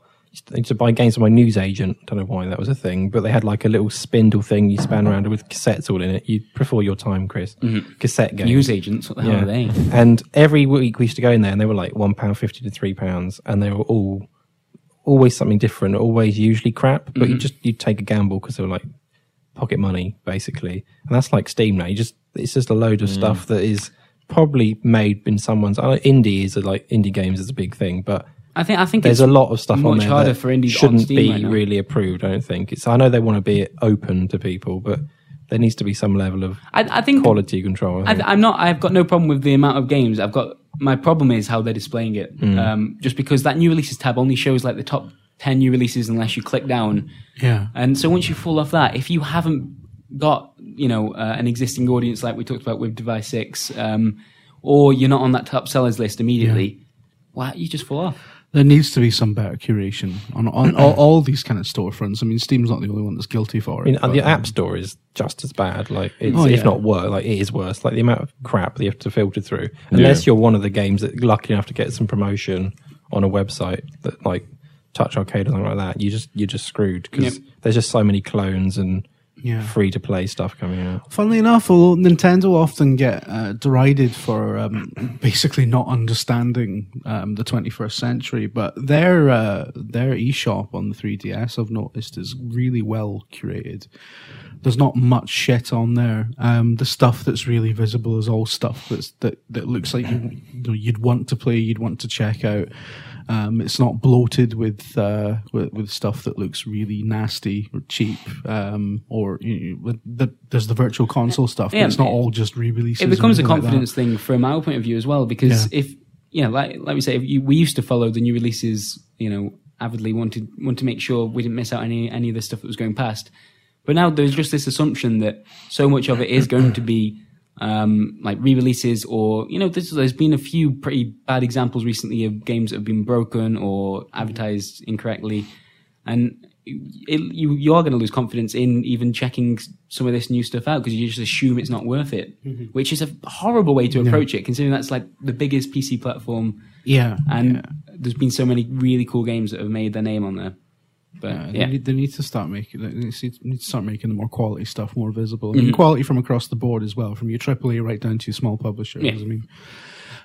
I used to buy games from my news agent. Don't know why that was a thing, but they had like a little spindle thing you span around with cassettes all in it. You before your time, Chris. Cassette games. news agents. What the hell are they? And every week we used to go in there, and they were like one pound fifty to three pounds, and they were all always something different. Always usually crap, but Mm-hmm. you just you take a gamble because they were like pocket money basically, and that's like Steam now. You just it's just a load Mm. of stuff that is probably made in someone's. I know indie is a, like indie games is a big thing, but I think I think there's a lot of stuff on there harder that for indies shouldn't be right really approved. I don't think it's. I know they want to be open to people, but there needs to be some level of I, I think quality control. I I, think. I'm not. I've got no problem with the amount of games. I've got my problem is how they're displaying it. Um, just because that new releases tab only shows like the top ten new releases unless you click down. Yeah. And so once you fall off that, if you haven't got you know uh, an existing audience like we talked about with Device Six, um, or you're not on that top sellers list immediately, well, you just fall off. There needs to be some better curation on on all, all these kind of storefronts. I mean, Steam's not the only one that's guilty for I it. mean, but, the um, App Store is just as bad. Like, it's, Oh, if not worse, like it is worse. Like the amount of crap that you have to filter through, unless you're one of the games that lucky enough to get some promotion on a website that like Touch Arcade or something like that. You just you're just screwed because Yep. there's just so many clones and Yeah. free to play stuff coming out. Funnily enough, although Nintendo often get uh, derided for um, basically not understanding um, the 21st century, but their uh, their eShop on the 3DS I've noticed is really well curated. There's not much shit on there. Um, the stuff that's really visible is all stuff that's that that looks like you, you know, you'd want to play, you'd want to check out. Um, it's not bloated with, uh, with with stuff that looks really nasty or cheap, um, or you know, the, there's the virtual console stuff. But Yeah, it's not it- all just re-releases. it becomes a anything like confidence thing from our point of view as well because Yeah. if yeah like like we say if you, we used to follow the new releases you know avidly wanted want to make sure we didn't miss out any any of the stuff that was going past but now there's just this assumption that so much of it is going to be um, like re-releases or you know there's, there's been a few pretty bad examples recently of games that have been broken or advertised incorrectly and it, you you are going to lose confidence in even checking some of this new stuff out because you just assume it's not worth it, which is a horrible way to approach it. Considering that's like the biggest PC platform, Yeah, and yeah. there's been so many really cool games that have made their name on there. But Yeah, yeah, They, need, they need to start making. They need to start making the more quality stuff more visible. I Mm-hmm. mean, quality from across the board as well, from your AAA right down to your small publishers. Yeah. I mean,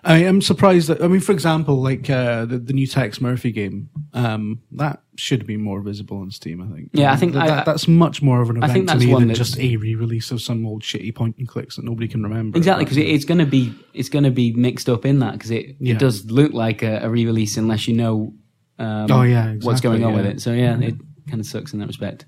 I am surprised that. I mean, for example, like uh, the the new Tex Murphy game, um, that should be more visible on Steam. I think. Yeah, I think that, I- that- that's much more of an I event think to me one than that's- just a re-release of some old shitty point and clicks that nobody can remember. exactly because it, it's going to be it's going to be mixed up in that because it Yeah. it does look like a, a re-release unless you know um, Oh, yeah, what's going on with it. So yeah, it kind of sucks in that respect.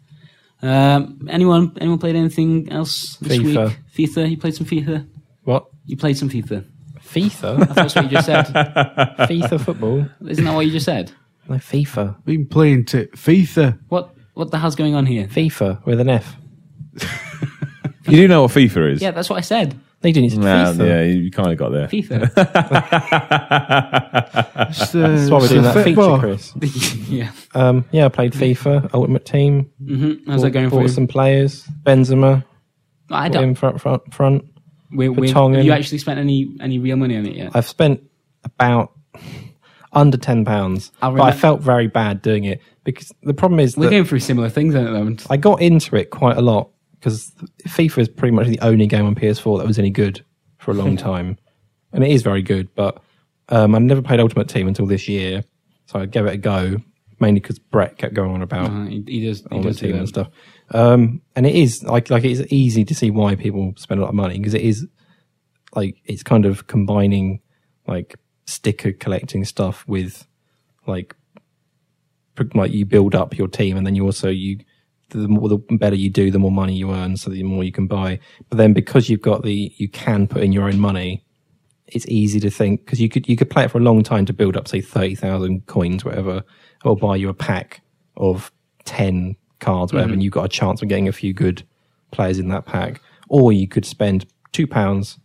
Um, anyone anyone played anything else this FIFA. week? FIFA. You played some FIFA. What You played some FIFA. FIFA? That's what you just said. FIFA football? Isn't that what you just said? No FIFA. Been playing to FIFA. What what the hell's going on here? FIFA with an F. You do know what FIFA is? Yeah, that's what I said. They didn't use Nah, FIFA. yeah, you kind of got there. FIFA. It's, uh, That's why we're it's doing that football. feature, Chris. yeah. Um, yeah, I played FIFA Ultimate Team. hmm How's that going bought for you? some players. Benzema I put him don't. front front front. We, we, Vertonghen. you actually spent any any real money on it yet? I've spent about under ten pounds, but I felt very bad doing it because the problem is We're going through similar things at the moment. I got into it quite a lot because FIFA is pretty much the only game on PS4 that was any good for a long time, and it is very good. But um, I never played Ultimate Team until this year, so I gave it a go mainly because Brett kept going on about Uh, he, does. He Ultimate does do Team and stuff. Um, and it is like like it's easy to see why people spend a lot of money because it is like it's kind of combining like sticker collecting stuff with like like you build up your team and then you also you the more the better you do the more money you earn so the more you can buy. But then because you've got the you can put in your own money it's easy to think because you could you could play it for a long time to build up say 30,000 coins whatever or buy you a pack of 10 cards whatever and you've got a chance of getting a few good players in that pack or you could spend 2 pounds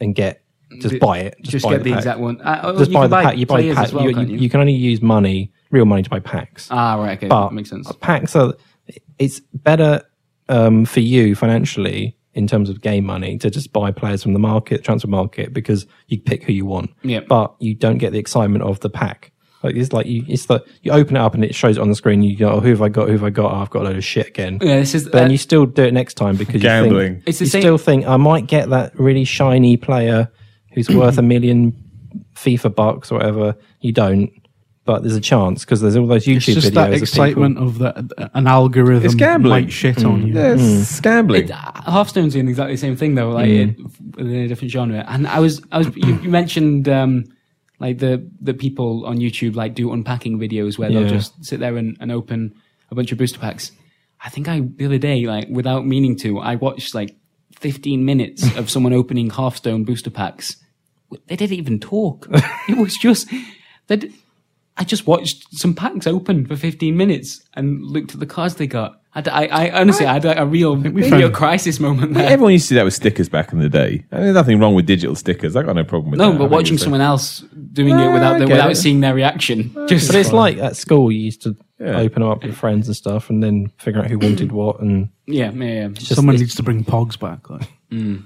and get just buy it Just buy get the pack. exact one. Uh, oh, just you buy the pack you buy players pack as well, you, you, you can only use money real money to buy packs Ah, right. Okay, but makes sense. packs are it's better um, for you financially in terms of game money to just buy players from the market transfer market because you pick who you want Yeah. but you don't get the excitement of the pack like it's like you it's like you open it up and it shows it on the screen you go oh, who have i got who have i got oh, i've got a load of shit again Yeah, this is but then uh, you still do it next time because Gambling. you think, It's the you same- still think i might get that really shiny player who's worth a million fifa bucks or whatever you don't but there's a chance because there's all those It's youtube just videos that of excitement of that an algorithm It's gambling. might shit on you. Yeah, it's gambling. It, uh, Hearthstone's doing exactly the same thing though, like Mm. it, within a different genre. And I was, I was, you, you mentioned um, like the the people on YouTube like do unpacking videos where they'll just sit there and, and open a bunch of booster packs. I think I the other day, like without meaning to, I watched like 15 minutes of someone opening Hearthstone booster packs. They didn't even talk. it was just that. I just watched some packs open for 15 minutes and looked at the cards they got. I, I, I honestly, I had a, a real video found- crisis moment there. Everyone used to do that with stickers back in the day. I mean, there's nothing wrong with digital stickers. I got no problem with No, that. I but think watching it's a- someone else doing it without the, without it. seeing their reaction, just But it's like at school, you used to Yeah. open them up with friends and stuff, and then figure out who wanted what. And yeah, yeah, yeah. just Someone needs to bring Pogs back. Like. Mm.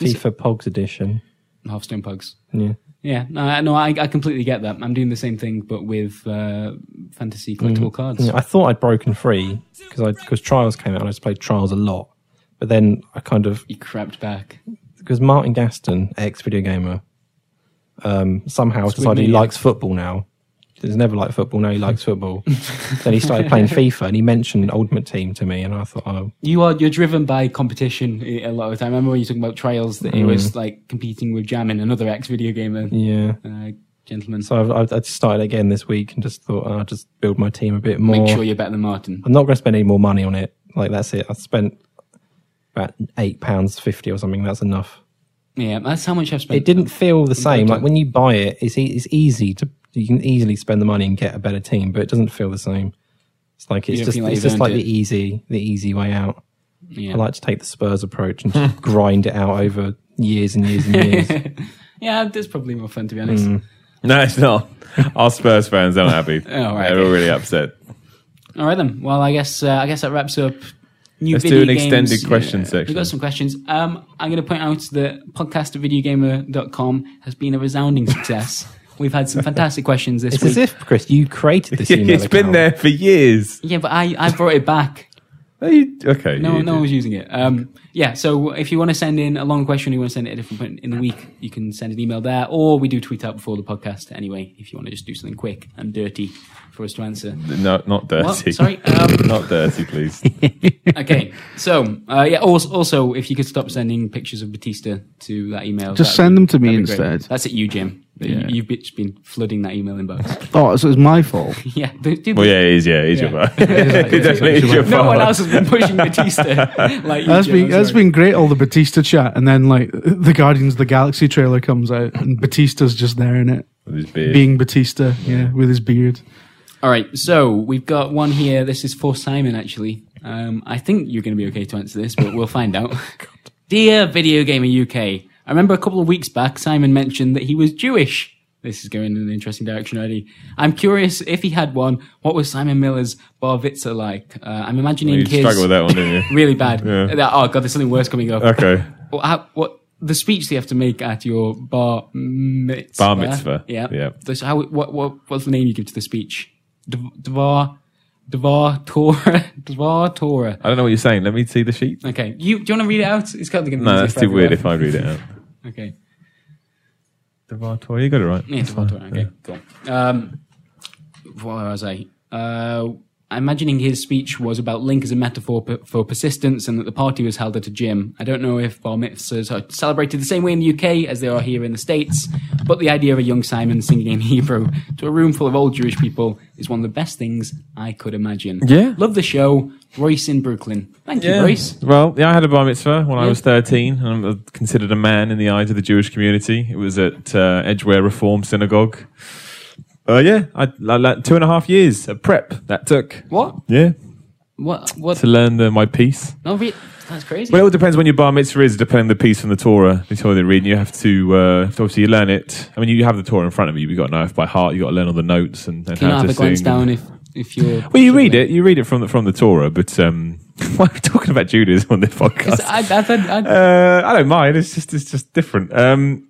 FIFA Pogs edition. Hearthstone pugs. Yeah, Yeah, no, no, I, I completely get that. I'm doing the same thing, but with uh, fantasy collectible cards. Yeah, I thought I'd broken free because I because Trials came out and I just played Trials a lot. But then I kind of You crept back. because Martin Gaston, ex video gamer, um, somehow decided he yeah. likes football now. He's never liked football. Now he likes football. then he started playing FIFA and he mentioned Ultimate Team to me, and I thought, oh, You are you're driven by competition a lot of the time. I remember when you were talking about trials that it was like competing with Jamin, another ex video gamer yeah. uh, gentleman. So I've, I've, I just started again this week and just thought, oh, I'll just build my team a bit more. Make sure you're better than Martin. I'm not going to spend any more money on it. Like that's it. I spent about eight pounds fifty or something. That's enough. Yeah, that's how much I've spent. It didn't feel the same. Like when you buy it, it's e- it's easy to you can easily spend the money and get a better team, but it doesn't feel the same. It's like it's just like it's just like earned the easy the easy way out. Yeah. I like to take the Spurs approach and just grind it out over years and years and years. yeah, that's probably more fun to be honest. Mm. No, it's not. Our Spurs fans aren't happy. Oh, right, They're okay. all really upset. All right then. Well, I guess uh, I guess that wraps up. New Let's video do an games. extended question section. We've got some questions. Um, I'm going to point out that podcast videogamer.com has been a resounding success. We've had some fantastic questions this It's week. as if Chris, you created this email. it's been account. there for years. yeah, but I, I brought it back. You- Okay. No, you no one was using it. Um, yeah, so if you want to send in a long question, you want to send it at a different point in the week, you can send an email there, or we do tweet out before the podcast anyway. If you want to just do something quick and dirty for us to answer. No, not dirty. What? Sorry. Um, not dirty, please. okay, so uh, yeah. Also, also, if you could stop sending pictures of Batista to that email, Just that'd send be- them to me that'd great. instead. That's at you, Jim. Yeah. You, have just been flooding that email inbox. Oh, so it's my fault. yeah, do- do- Well, yeah, it is. Yeah, it is Yeah. your fault. it definitely is your no one else has been pushing Batista like you, That's Jim, been I'm that's sorry. been great. All the Batista chat, and then like the Guardians of the Galaxy trailer comes out, and Batista's just there in it, With his beard. being Batista, yeah, with his beard. All right, so we've got one here. This is for Simon, actually. Um, I think you're going to be okay to answer this, but we'll find out. Dear Video Gamer UK, I remember a couple of weeks back, Simon mentioned that he was Jewish. This is going in an interesting direction already. I'm curious if he had one. What was Simon Miller's bar mitzvah like? Uh, I'm imagining you his struggle with that one, didn't you? really bad. Yeah. Oh god, there's something worse coming up. Okay. What, how, what the speech that you have to make at your bar mitzvah? Bar mitzvah, Yeah. yeah. This- how, what, what, what's the name you give to the speech? Dv- Dvar, Dvar Torah, Dvar Torah. I don't know what you're saying. Let me see the sheet. Okay, you do you want to read it out? It's kind of going to be No, that's too weird if I read it out. Okay, Devar You got it right. yeah, Dvar Torah. Okay, cool. Um, what was I? Uh, I'm imagining his speech was about Link as a metaphor per, for persistence and that the party was held at a gym. I don't know if bar mitzvahs are celebrated the same way in the UK as they are here in the States, but the idea of a young Simon singing in Hebrew to a room full of old Jewish people is one of the best things I could imagine. Yeah. Love the show. Royce in Brooklyn. Thank you, Royce. Well, yeah, I had a bar mitzvah when I was 13 and I'm considered a man in the eyes of the Jewish community. It was at uh, Edgware Reform Synagogue. Uh, yeah, I, I, like two and a half years of prep that took. What? Yeah, What? What? to learn the, my piece. No, re- that's crazy. Well, it all depends when your bar mitzvah is, depending on the piece from the Torah, the Torah they're reading. You have to, uh, have to obviously you learn it. I mean, you have the Torah in front of you. You've got to know it by heart. You've got to learn all the notes and, and Can you how not to have a glance sing. down if if you're? Well, you read it. You read it from the from the Torah, but um, why are we talking about Judaism on this podcast? I, I've I, Uh, I don't mind. It's just it's just different. Um,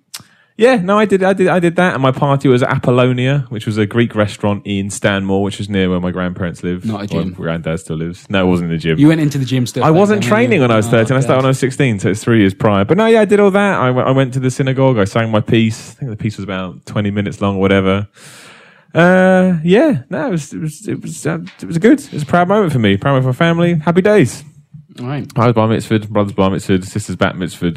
yeah, no, I did I did I did that, and my party was at Apollonia, which was a Greek restaurant in Stanmore, which is near where my grandparents live. Not a gym. Or granddad still lives. No, it wasn't in the gym. you went into the gym stuff. I wasn't then, training when? I was Oh, 13. I started when I was 16, so it's three years prior. But no, yeah, I did all that. I went, I went to the synagogue. I sang my piece. I think the piece was about 20 minutes long or whatever. Uh, yeah, no, it was, it was, it was, uh, it was good. It was a proud moment for me. Proud moment for my family. Happy days. All right. I was bar mitzvah, brothers bar mitzvah, sisters bat mitzvah,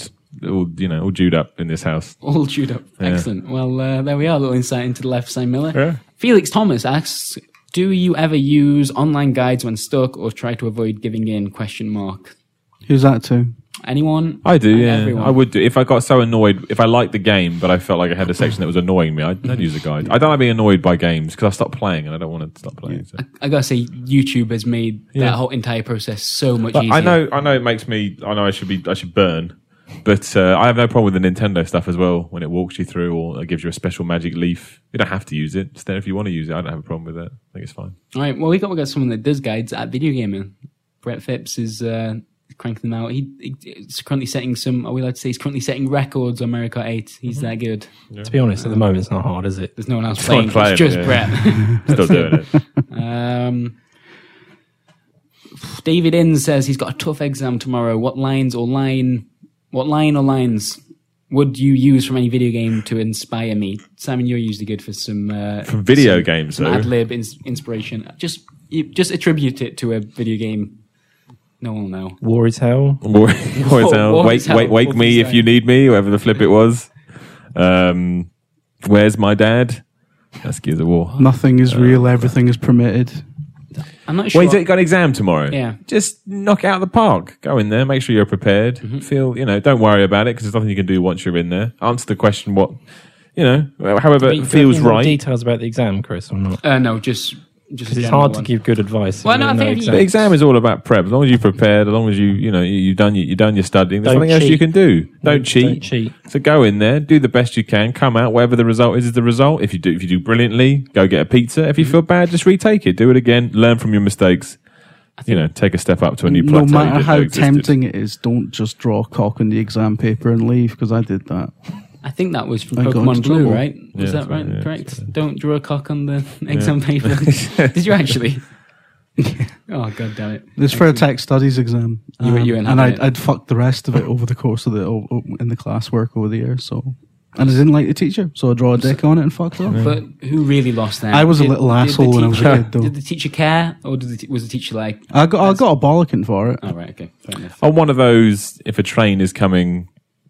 all, you know, all Jewed up in this house. All chewed up. Yeah. Excellent. Well, uh, there we are. A little insight into the left side Miller. Yeah. Felix Thomas asks, "Do you ever use online guides when stuck, or try to avoid giving in?" Question mark. Who's that to? Anyone? I do, yeah. Everyone. I would do. If I got so annoyed, if I liked the game, but I felt like I had a section that was annoying me, I'd, I'd use a guide. I don't like being annoyed by games because I stopped playing and I don't want to stop playing. So. I gotta say, YouTube has made Yeah. that whole entire process so much But easier. I know, I know, it makes me. I know I should be. I should burn, but uh, I have no problem with the Nintendo stuff as well. When it walks you through or it gives you a special magic leaf, you don't have to use it. Just then, if you want to use it, I don't have a problem with it. I think it's fine. All right. Well, we got we got someone that does guides at video gaming. Brett Phipps is uh, cranking them out. He, he's currently setting some. Are we allowed to say he's currently setting records on Mario Kart 8? He's Mm-hmm. that good. To be honest, at the moment, it's not hard, is it? There's no one else no playing. playing, it's just yeah. Brett. Still doing it. Um, David In says he's got a tough exam tomorrow. What lines or line, what line or lines would you use from any video game to inspire me? Simon, you're usually good for some uh, From video some, games, some though. ad lib ins- inspiration. Just you, just attribute it to a video game. No one will know. War is hell. War, war is hell. War Wake, is hell. wake, wake me if you need me. Whatever the flip it was. Um, where's my dad? That's Gears of War. Nothing is real. Everything is permitted. I'm not sure. Well, you got an exam tomorrow. Yeah. Just knock it out of the park. Go in there. Make sure you're prepared. Mm-hmm. Feel, you know, don't worry about it because there's nothing you can do once you're in there. Answer the question what, you know, however it do you have feels right. Details about the exam, Chris, or not? uh, no, just just. Because it's general hard to give good advice. if Well, you no, don't I know think exactly. The exam is all about prep. As long as you're prepared, as long as you, you know, you, you've done your, you've done your studying. There's Don't nothing else you can do. Don't cheat. Don't cheat. So go in there, do the best you can, come out. Whatever the result is, is the result. If you do, if you do brilliantly, go get a pizza. If you mm-hmm. feel bad, just retake it. Do it again. Learn from your mistakes. You know, take a step up to a new No plateau. you matter how existed. tempting it is, don't just draw a cock on the exam paper and leave because I did that. I think that was from I Pokemon Blue, trouble. right? Was Yeah, that right? right, yeah, Correct. Don't draw a cock on the exam paper. Did you actually? oh god damn it! It's for a tech studies exam, You were- you um, and I'd, it. I'd fucked the rest of it over the course of the o- o- in the classwork over the year. So, and I didn't like the teacher, so I draw a dick on it and fucked off. But who really lost that? I was a little the asshole when I was a kid, though. Did the teacher care, or did the te- was the teacher like? I got I got a bollocking for it. Oh right, okay, fair enough. on one of those, if a train is coming,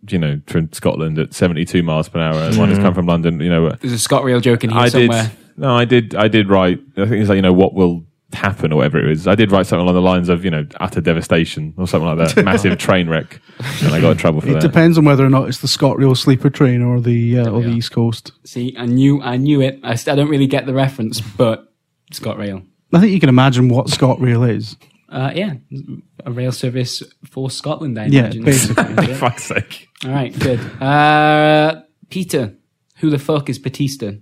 you know, from Scotland at 72 miles per hour, and one has come from London, you know, There's a ScotRail joke in here I somewhere. did. No, I did. I did write. I think it's like you know what will happen or whatever it is. I did write something along the lines of you know utter devastation or something like that. Massive train wreck, and I got in trouble for that. It that. depends on whether or not it's the ScotRail sleeper train or the uh, or we the. East Coast. See, I knew, I knew it. I, st- I don't really get the reference, but ScotRail. I think you can imagine what ScotRail is. Uh, yeah, a rail service for Scotland. I Yeah, imagine. basically. Yeah. Fuck's sake. All right, good. Uh, Peter, who the fuck is Batista?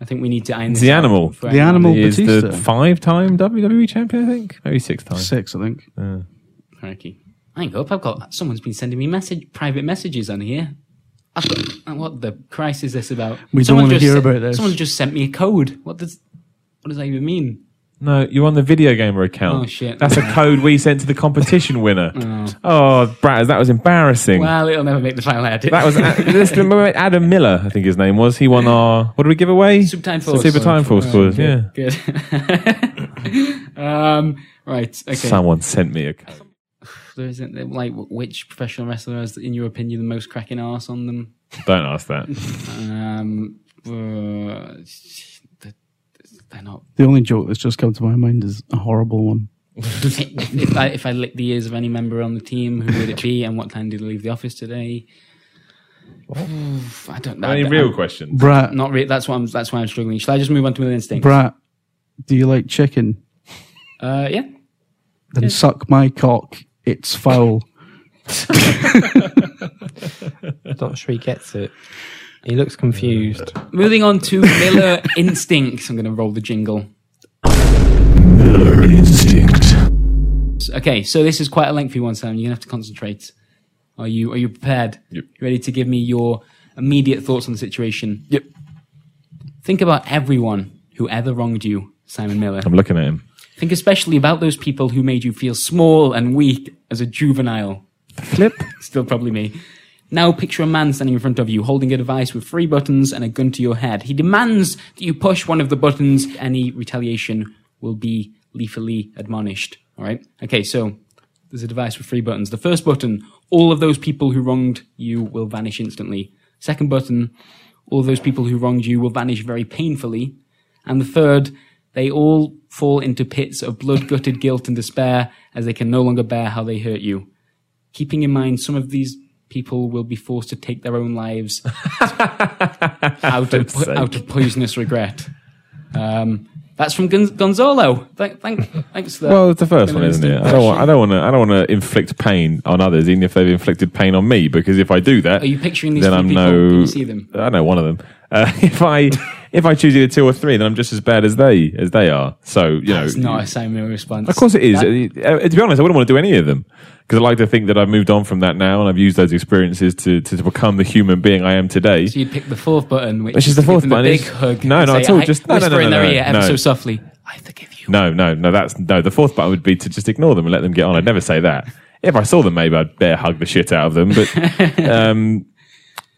I think we need to iron this The out animal. for The anyone. animal. He is the Batista. five-time WWE champion, I think, maybe six times. Six, I think. Crikey. Hang up, I've got someone's been sending me message private messages on here. I've got, uh, what the Christ is this about? We don't Someone wanna just hear sent- about this. Someone just sent me a code. What does what does that even mean? No, you're on the video gamer account. Oh, shit. That's a code we sent to the competition winner. Oh, Braz, that was embarrassing. Well, it'll never make the final edit. That was listen, remember Adam Miller, I think his name was. He won our what did we give away? Super Time Force. Super Time Force quiz. Yeah. Good. Um, right. Okay. Someone sent me a code. There isn't like which professional wrestler has, in your opinion, the most cracking ass on them? Don't ask that. Um, uh, they're not. The only joke that's just come to my mind is a horrible one. if, if I if I lick the ears of any member on the team, who would it be, and what time did they leave the office today? Oof, I don't know. Any real questions? Bratt, Not really. That's why I'm. That's why I'm struggling. Shall I just move on to Miller Instinct? Bratt, do you like chicken? Uh, yeah. Then suck my cock. It's foul. I'm not sure he gets it. He looks confused. Moving on to Miller Instincts. I'm going to roll the jingle. Miller Instinct. Okay, so this is quite a lengthy one, Sam. You're gonna have to concentrate. Are you are you prepared? Yep. Ready to give me your immediate thoughts on the situation? Yep. Think about everyone who ever wronged you, Simon Miller. I'm looking at him. Think especially about those people who made you feel small and weak as a juvenile. Flip. Still probably me. Now picture a man standing in front of you, holding a device with three buttons and a gun to your head. He demands that you push one of the buttons. Any retaliation will be lethally admonished. All right. Okay. So there's a device with three buttons. The first button, all of those people who wronged you will vanish instantly. Second button, all those people who wronged you will vanish very painfully. And the third, they all fall into pits of blood gutted guilt and despair as they can no longer bear how they hurt you. Keeping in mind some of these people will be forced to take their own lives out, of, sake. out of poisonous regret. Um, that's from Gon- Gonzalo. Thank, thank, thanks for. Well, it's the first one, isn't it? I don't want. I don't want to. I don't want to inflict pain on others, even if they've inflicted pain on me. Because if I do that, Are you picturing these then I'm people? no. Can you see them? I know one of them. Uh, if I if I choose either two or three, then I'm just as bad as they as they are. So you know, It's not a Miller response. Of course it is. That- Uh, to be honest, I wouldn't want to do any of them because I like to think that I've moved on from that now and I've used those experiences to, to, become the human being I am today. so you'd pick the fourth button, which, Which is to the fourth button, big hug. No, and no, say, at all, just- no, no, whisper no, in no, their no, ear ever so softly. I forgive you. No, no, no. That's no. The fourth button would be to just ignore them and let them get on. I'd never say that. If I saw them, maybe I'd bear hug the shit out of them. But um,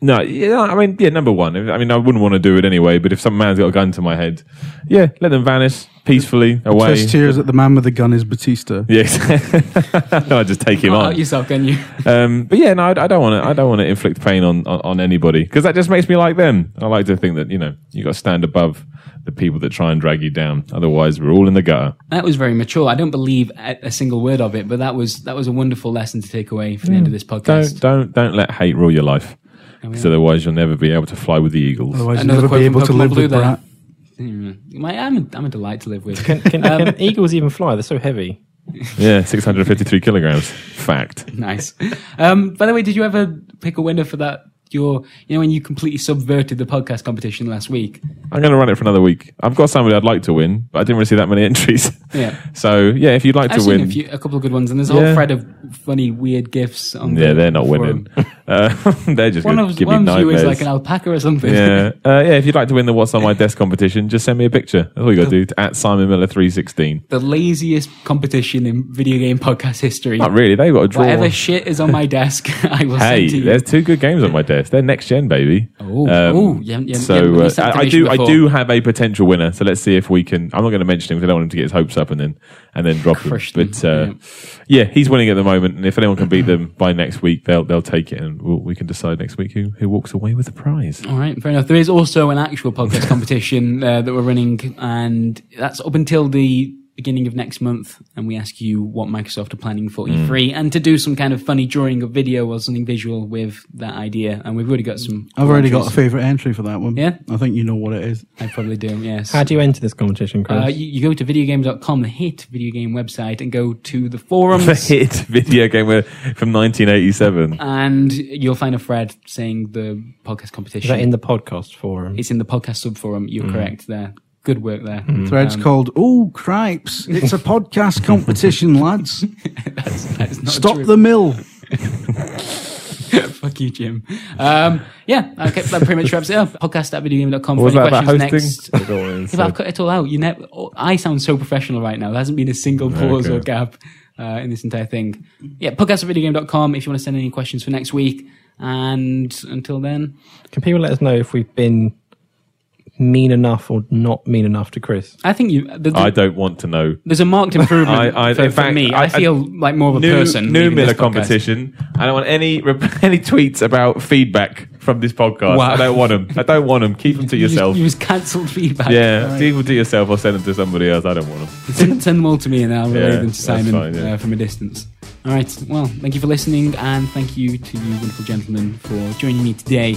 no, yeah, I mean, yeah. Number one, I mean, I wouldn't want to do it anyway. But if some man's got a gun to my head, yeah, let them vanish peacefully away. Twist tears that the man with the gun is Batista. Yes, I just take him on. out yourself, can you? Um, but yeah, no, I, I don't want to. I don't want to inflict pain on on, on anybody because that just makes me like them. I like to think that you know you got to stand above the people that try and drag you down. Otherwise, we're all in the gutter. That was very mature. I don't believe a, a single word of it, but that was that was a wonderful lesson to take away from the end of this podcast. Don't don't don't let hate rule your life. Because otherwise, you'll never be able to fly with the eagles. Otherwise, you'll Another never quote be from able to Pokemon live Blue with there. Bratt. Mm. My- I'm a, I'm a delight to live with. Can, can, can eagles even fly? They're so heavy. Yeah, six hundred fifty-three kilograms. Fact. nice. Um, by the way, did you ever pick a winner for that? Your, you know, when you completely subverted the podcast competition last week. I'm going to run it for another week. I've got somebody I'd like to win, but I didn't really see that many entries. Yeah. So yeah, if you'd like I've to seen win, a, few, a couple of good ones, and there's a whole Yeah. thread of funny, weird gifs on. yeah, the they're not forum. winning. Uh, they're just One of give one me of you is like an alpaca or something. yeah, uh, yeah. If you'd like to win the What's on My Desk competition, just send me a picture. That's all you got to do. At Simon Miller three sixteen. the laziest competition in video game podcast history. Not really. They've got to draw. Whatever shit is on my desk, I will Hey, send to you. there's two good games on my desk. They're next gen, baby. Oh, Um, oh, you haven't- you haven't- you so haven't uh, I, I do. I do have a potential winner. So let's see if we can. I'm not going to mention him because I don't want him to get his hopes up and then and then drop him. Them, But uh, yeah. he's winning at the moment. And if anyone can beat them by next week, they'll they'll take it, and we'll, we can decide next week who who walks away with the prize. All right, fair enough. There is also an actual podcast competition uh, that we're running, and that's up until the beginning of next month. And we ask you what Microsoft are planning for Hmm. E3 and to do some kind of funny drawing of video or something visual with that idea. And we've already got some. I've already got a favourite entry for that one. Yeah? I think you know what it is. I probably do, yes. How do you enter this competition, Chris? uh, you, you go to videogamer.com, the hit video game website, and go to the forums. The hit video game from 1987. and you'll find a thread saying the podcast Is competition. that in the podcast forum? it's in the podcast sub forum. You're correct there. Good work there. Thread's called "Oh Cripes!" It's a podcast competition, lads. That's, that's not Stop true. the mill. Fuck you, Jim. Um, yeah, okay, that pretty much wraps it up. Podcast at videogamer.com What for any questions next. Go on, Yeah, so- but I've cut it all out. You never. oh, I sound so professional right now. There hasn't been a single pause Okay. or gap uh, in this entire thing. Yeah, podcast at videogamer.com if you want to send any questions for next week. And until then, Can people let us know if we've been mean enough or not mean enough to Chris? I think you. The, the, I don't want to know. there's a marked improvement I, I, for, in for fact, me. I, feel like more of a new, person. New Miller competition. I don't want any any tweets about feedback from this podcast. Wow. I don't want them. I don't want them. Keep them to You just- yourself. You just cancelled feedback. yeah, Right. keep them to yourself or send them to somebody else. I don't want them. send, send them all to me and I'll relay Yeah, them to Simon fine, yeah. uh, from a distance. All right. Well, thank you for listening and thank you to you wonderful gentlemen for joining me today.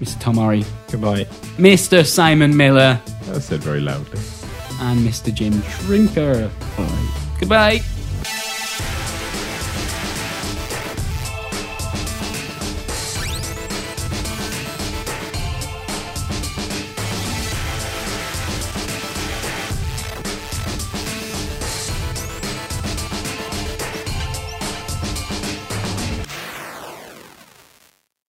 Mr. Tom Murray, Goodbye. Mr. Simon Miller, That was said very loudly. and Mr. Jim Trinca. Goodbye.